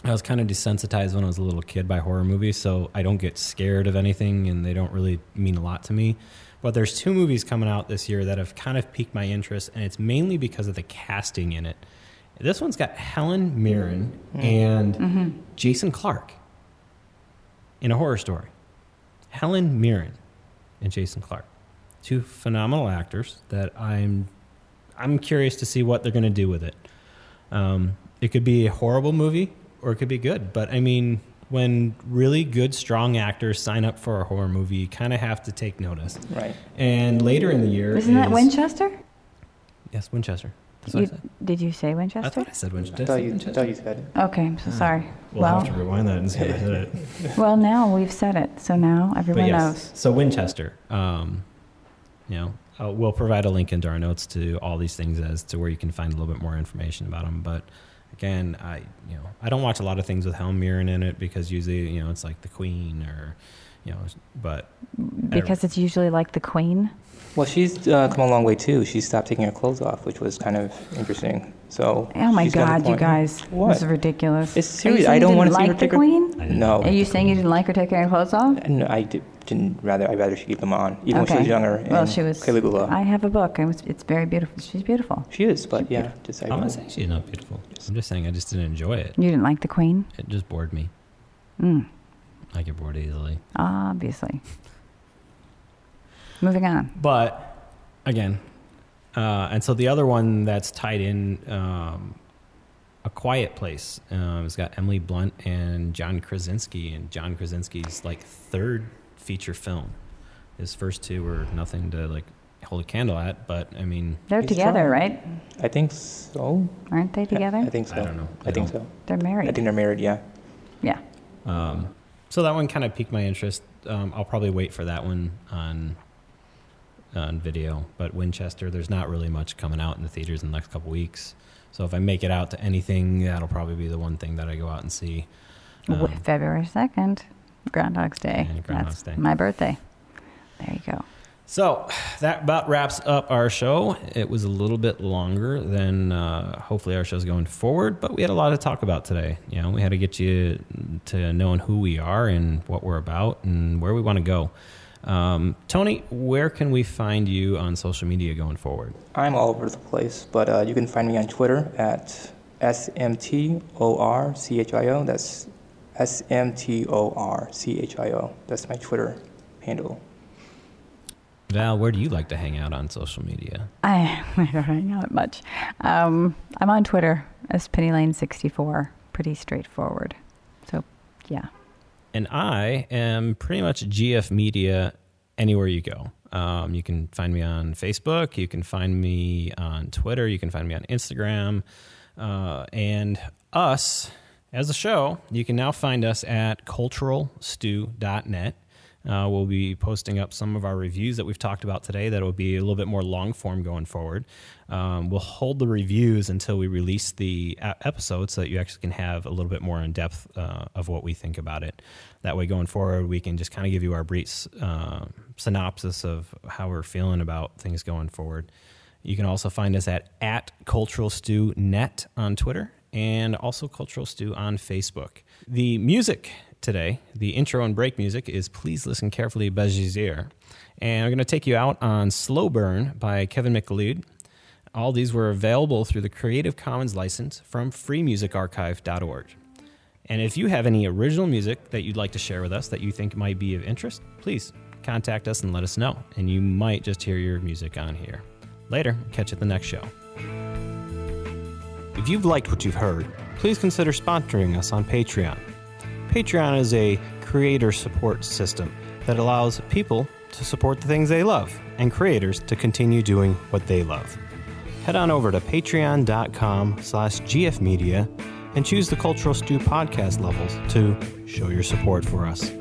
[SPEAKER 2] I was kind of desensitized when I was a little kid by horror movies, so I don't get scared of anything, and they don't really mean a lot to me. But there's two movies coming out this year that have kind of piqued my interest, and it's mainly because of the casting in it. This one's got Helen Mirren and Jason Clarke in a horror story. Helen Mirren and Jason Clarke, two phenomenal actors that I'm I'm curious to see what they're going to do with it. Um, it could be a horrible movie or it could be good, but I mean, when really good, strong actors sign up for a horror movie, you kind of have to take notice.
[SPEAKER 4] Right.
[SPEAKER 2] And later in the year,
[SPEAKER 5] Isn't that
[SPEAKER 2] is-
[SPEAKER 5] Winchester?
[SPEAKER 2] Yes, Winchester. That's what I
[SPEAKER 5] You,
[SPEAKER 2] said.
[SPEAKER 5] did you say Winchester?
[SPEAKER 2] I
[SPEAKER 5] Winchester?
[SPEAKER 2] thought I said Winchester.
[SPEAKER 4] I thought you, I thought you said it.
[SPEAKER 5] Okay, I'm so sorry.
[SPEAKER 2] We'll
[SPEAKER 5] well,
[SPEAKER 2] have to rewind that and see if I said it. <laughs>
[SPEAKER 5] well, now we've said it, so now everyone
[SPEAKER 2] yes,
[SPEAKER 5] knows.
[SPEAKER 2] so Winchester, um, you know, uh, we'll provide a link into our notes to all these things as to where you can find a little bit more information about them. But again, I you know I don't watch a lot of things with Helen Mirren in it because usually you know it's like the Queen or you know, but
[SPEAKER 5] Because it's usually like the Queen.
[SPEAKER 4] Well, she's uh, come a long way too. She stopped taking her clothes off, which was kind of interesting. So.
[SPEAKER 5] Oh my God, you guys.
[SPEAKER 4] What?
[SPEAKER 5] This is ridiculous.
[SPEAKER 4] It's serious. I don't wanna
[SPEAKER 5] didn't
[SPEAKER 4] see her
[SPEAKER 5] like the
[SPEAKER 4] take her-
[SPEAKER 5] Queen?
[SPEAKER 2] I
[SPEAKER 4] No.
[SPEAKER 5] Are you saying you didn't like her taking her clothes off?
[SPEAKER 4] No, I did, didn't rather. I rather she keep them on, even when she
[SPEAKER 5] Okay.
[SPEAKER 4] was younger.
[SPEAKER 5] Well, she was.
[SPEAKER 4] Caligula.
[SPEAKER 5] I have a book. It was, it's very beautiful. She's beautiful.
[SPEAKER 4] she is, but yeah, just I
[SPEAKER 2] I'm not saying she's not beautiful. I'm just saying I just didn't enjoy it.
[SPEAKER 5] You didn't like the Queen?
[SPEAKER 2] It just bored me.
[SPEAKER 5] Mm,
[SPEAKER 2] I get bored easily.
[SPEAKER 5] obviously. Moving on.
[SPEAKER 2] But again, uh, and so the other one that's tied in, um, A Quiet Place, um, it's got Emily Blunt and John Krasinski, and John Krasinski's like third feature film. His first two were nothing to like hold a candle at, but I mean,
[SPEAKER 5] They're together,
[SPEAKER 4] strong.
[SPEAKER 5] right?
[SPEAKER 4] I think so.
[SPEAKER 5] Aren't they together?
[SPEAKER 4] I think so.
[SPEAKER 2] I don't know.
[SPEAKER 4] I,
[SPEAKER 2] I
[SPEAKER 4] think
[SPEAKER 2] don't-
[SPEAKER 4] so.
[SPEAKER 5] They're married.
[SPEAKER 4] I think they're married. Yeah.
[SPEAKER 5] yeah.
[SPEAKER 2] um, so that one kind of piqued my interest. Um, I'll probably wait for that one on on video. But Winchester, there's not really much coming out in the theaters in the next couple weeks. So if I make it out to anything, that'll probably be the one thing that I go out and see. Um,
[SPEAKER 5] February 2nd, Groundhog's Day.
[SPEAKER 2] Groundhog's
[SPEAKER 5] That's
[SPEAKER 2] Day.
[SPEAKER 5] my birthday. There you go.
[SPEAKER 2] So that about wraps up our show. It was a little bit longer than uh, hopefully our show's going forward, but we had a lot to talk about today. You know, we had to get you to knowing who we are and what we're about and where we want to go. Um, Tony, where can we find you on social media going forward?
[SPEAKER 4] I'm all over the place, but uh, you can find me on Twitter at SMTORCHIO. That's SMTORCHIO. That's my Twitter handle.
[SPEAKER 2] Val, where do you like to hang out on social media?
[SPEAKER 5] I, <laughs> I don't hang out much. Um, I'm on Twitter as PennyLane64. Pretty straightforward. So, yeah.
[SPEAKER 2] And I am pretty much GF Media anywhere you go. Um, you can find me on Facebook. You can find me on Twitter. You can find me on Instagram. Uh, and us as a show, you can now find us at culturalstew.net. Uh, we'll be posting up some of our reviews that we've talked about today that will be a little bit more long form going forward. Um, we'll hold the reviews until we release the episode so that you actually can have a little bit more in depth uh, of what we think about it. That way, going forward, we can just kind of give you our brief uh, synopsis of how we're feeling about things going forward. You can also find us at, at Cultural Stew Net on Twitter and also Cultural Stew on Facebook. The music today, the intro and break music, is Please Listen Carefully by Jahzzar. And I'm going to take you out on Slow Burn by Kevin MacLeod. All these were available through the Creative Commons license from freemusicarchive.org. And if you have any original music that you'd like to share with us that you think might be of interest, please contact us and let us know. And you might just hear your music on here. Later, catch you at the next show. If you've liked what you've heard, please consider sponsoring us on Patreon. Patreon is a creator support system that allows people to support the things they love and creators to continue doing what they love. Head on over to patreon.com slash gfmedia and choose the Cultural Stew podcast levels to show your support for us.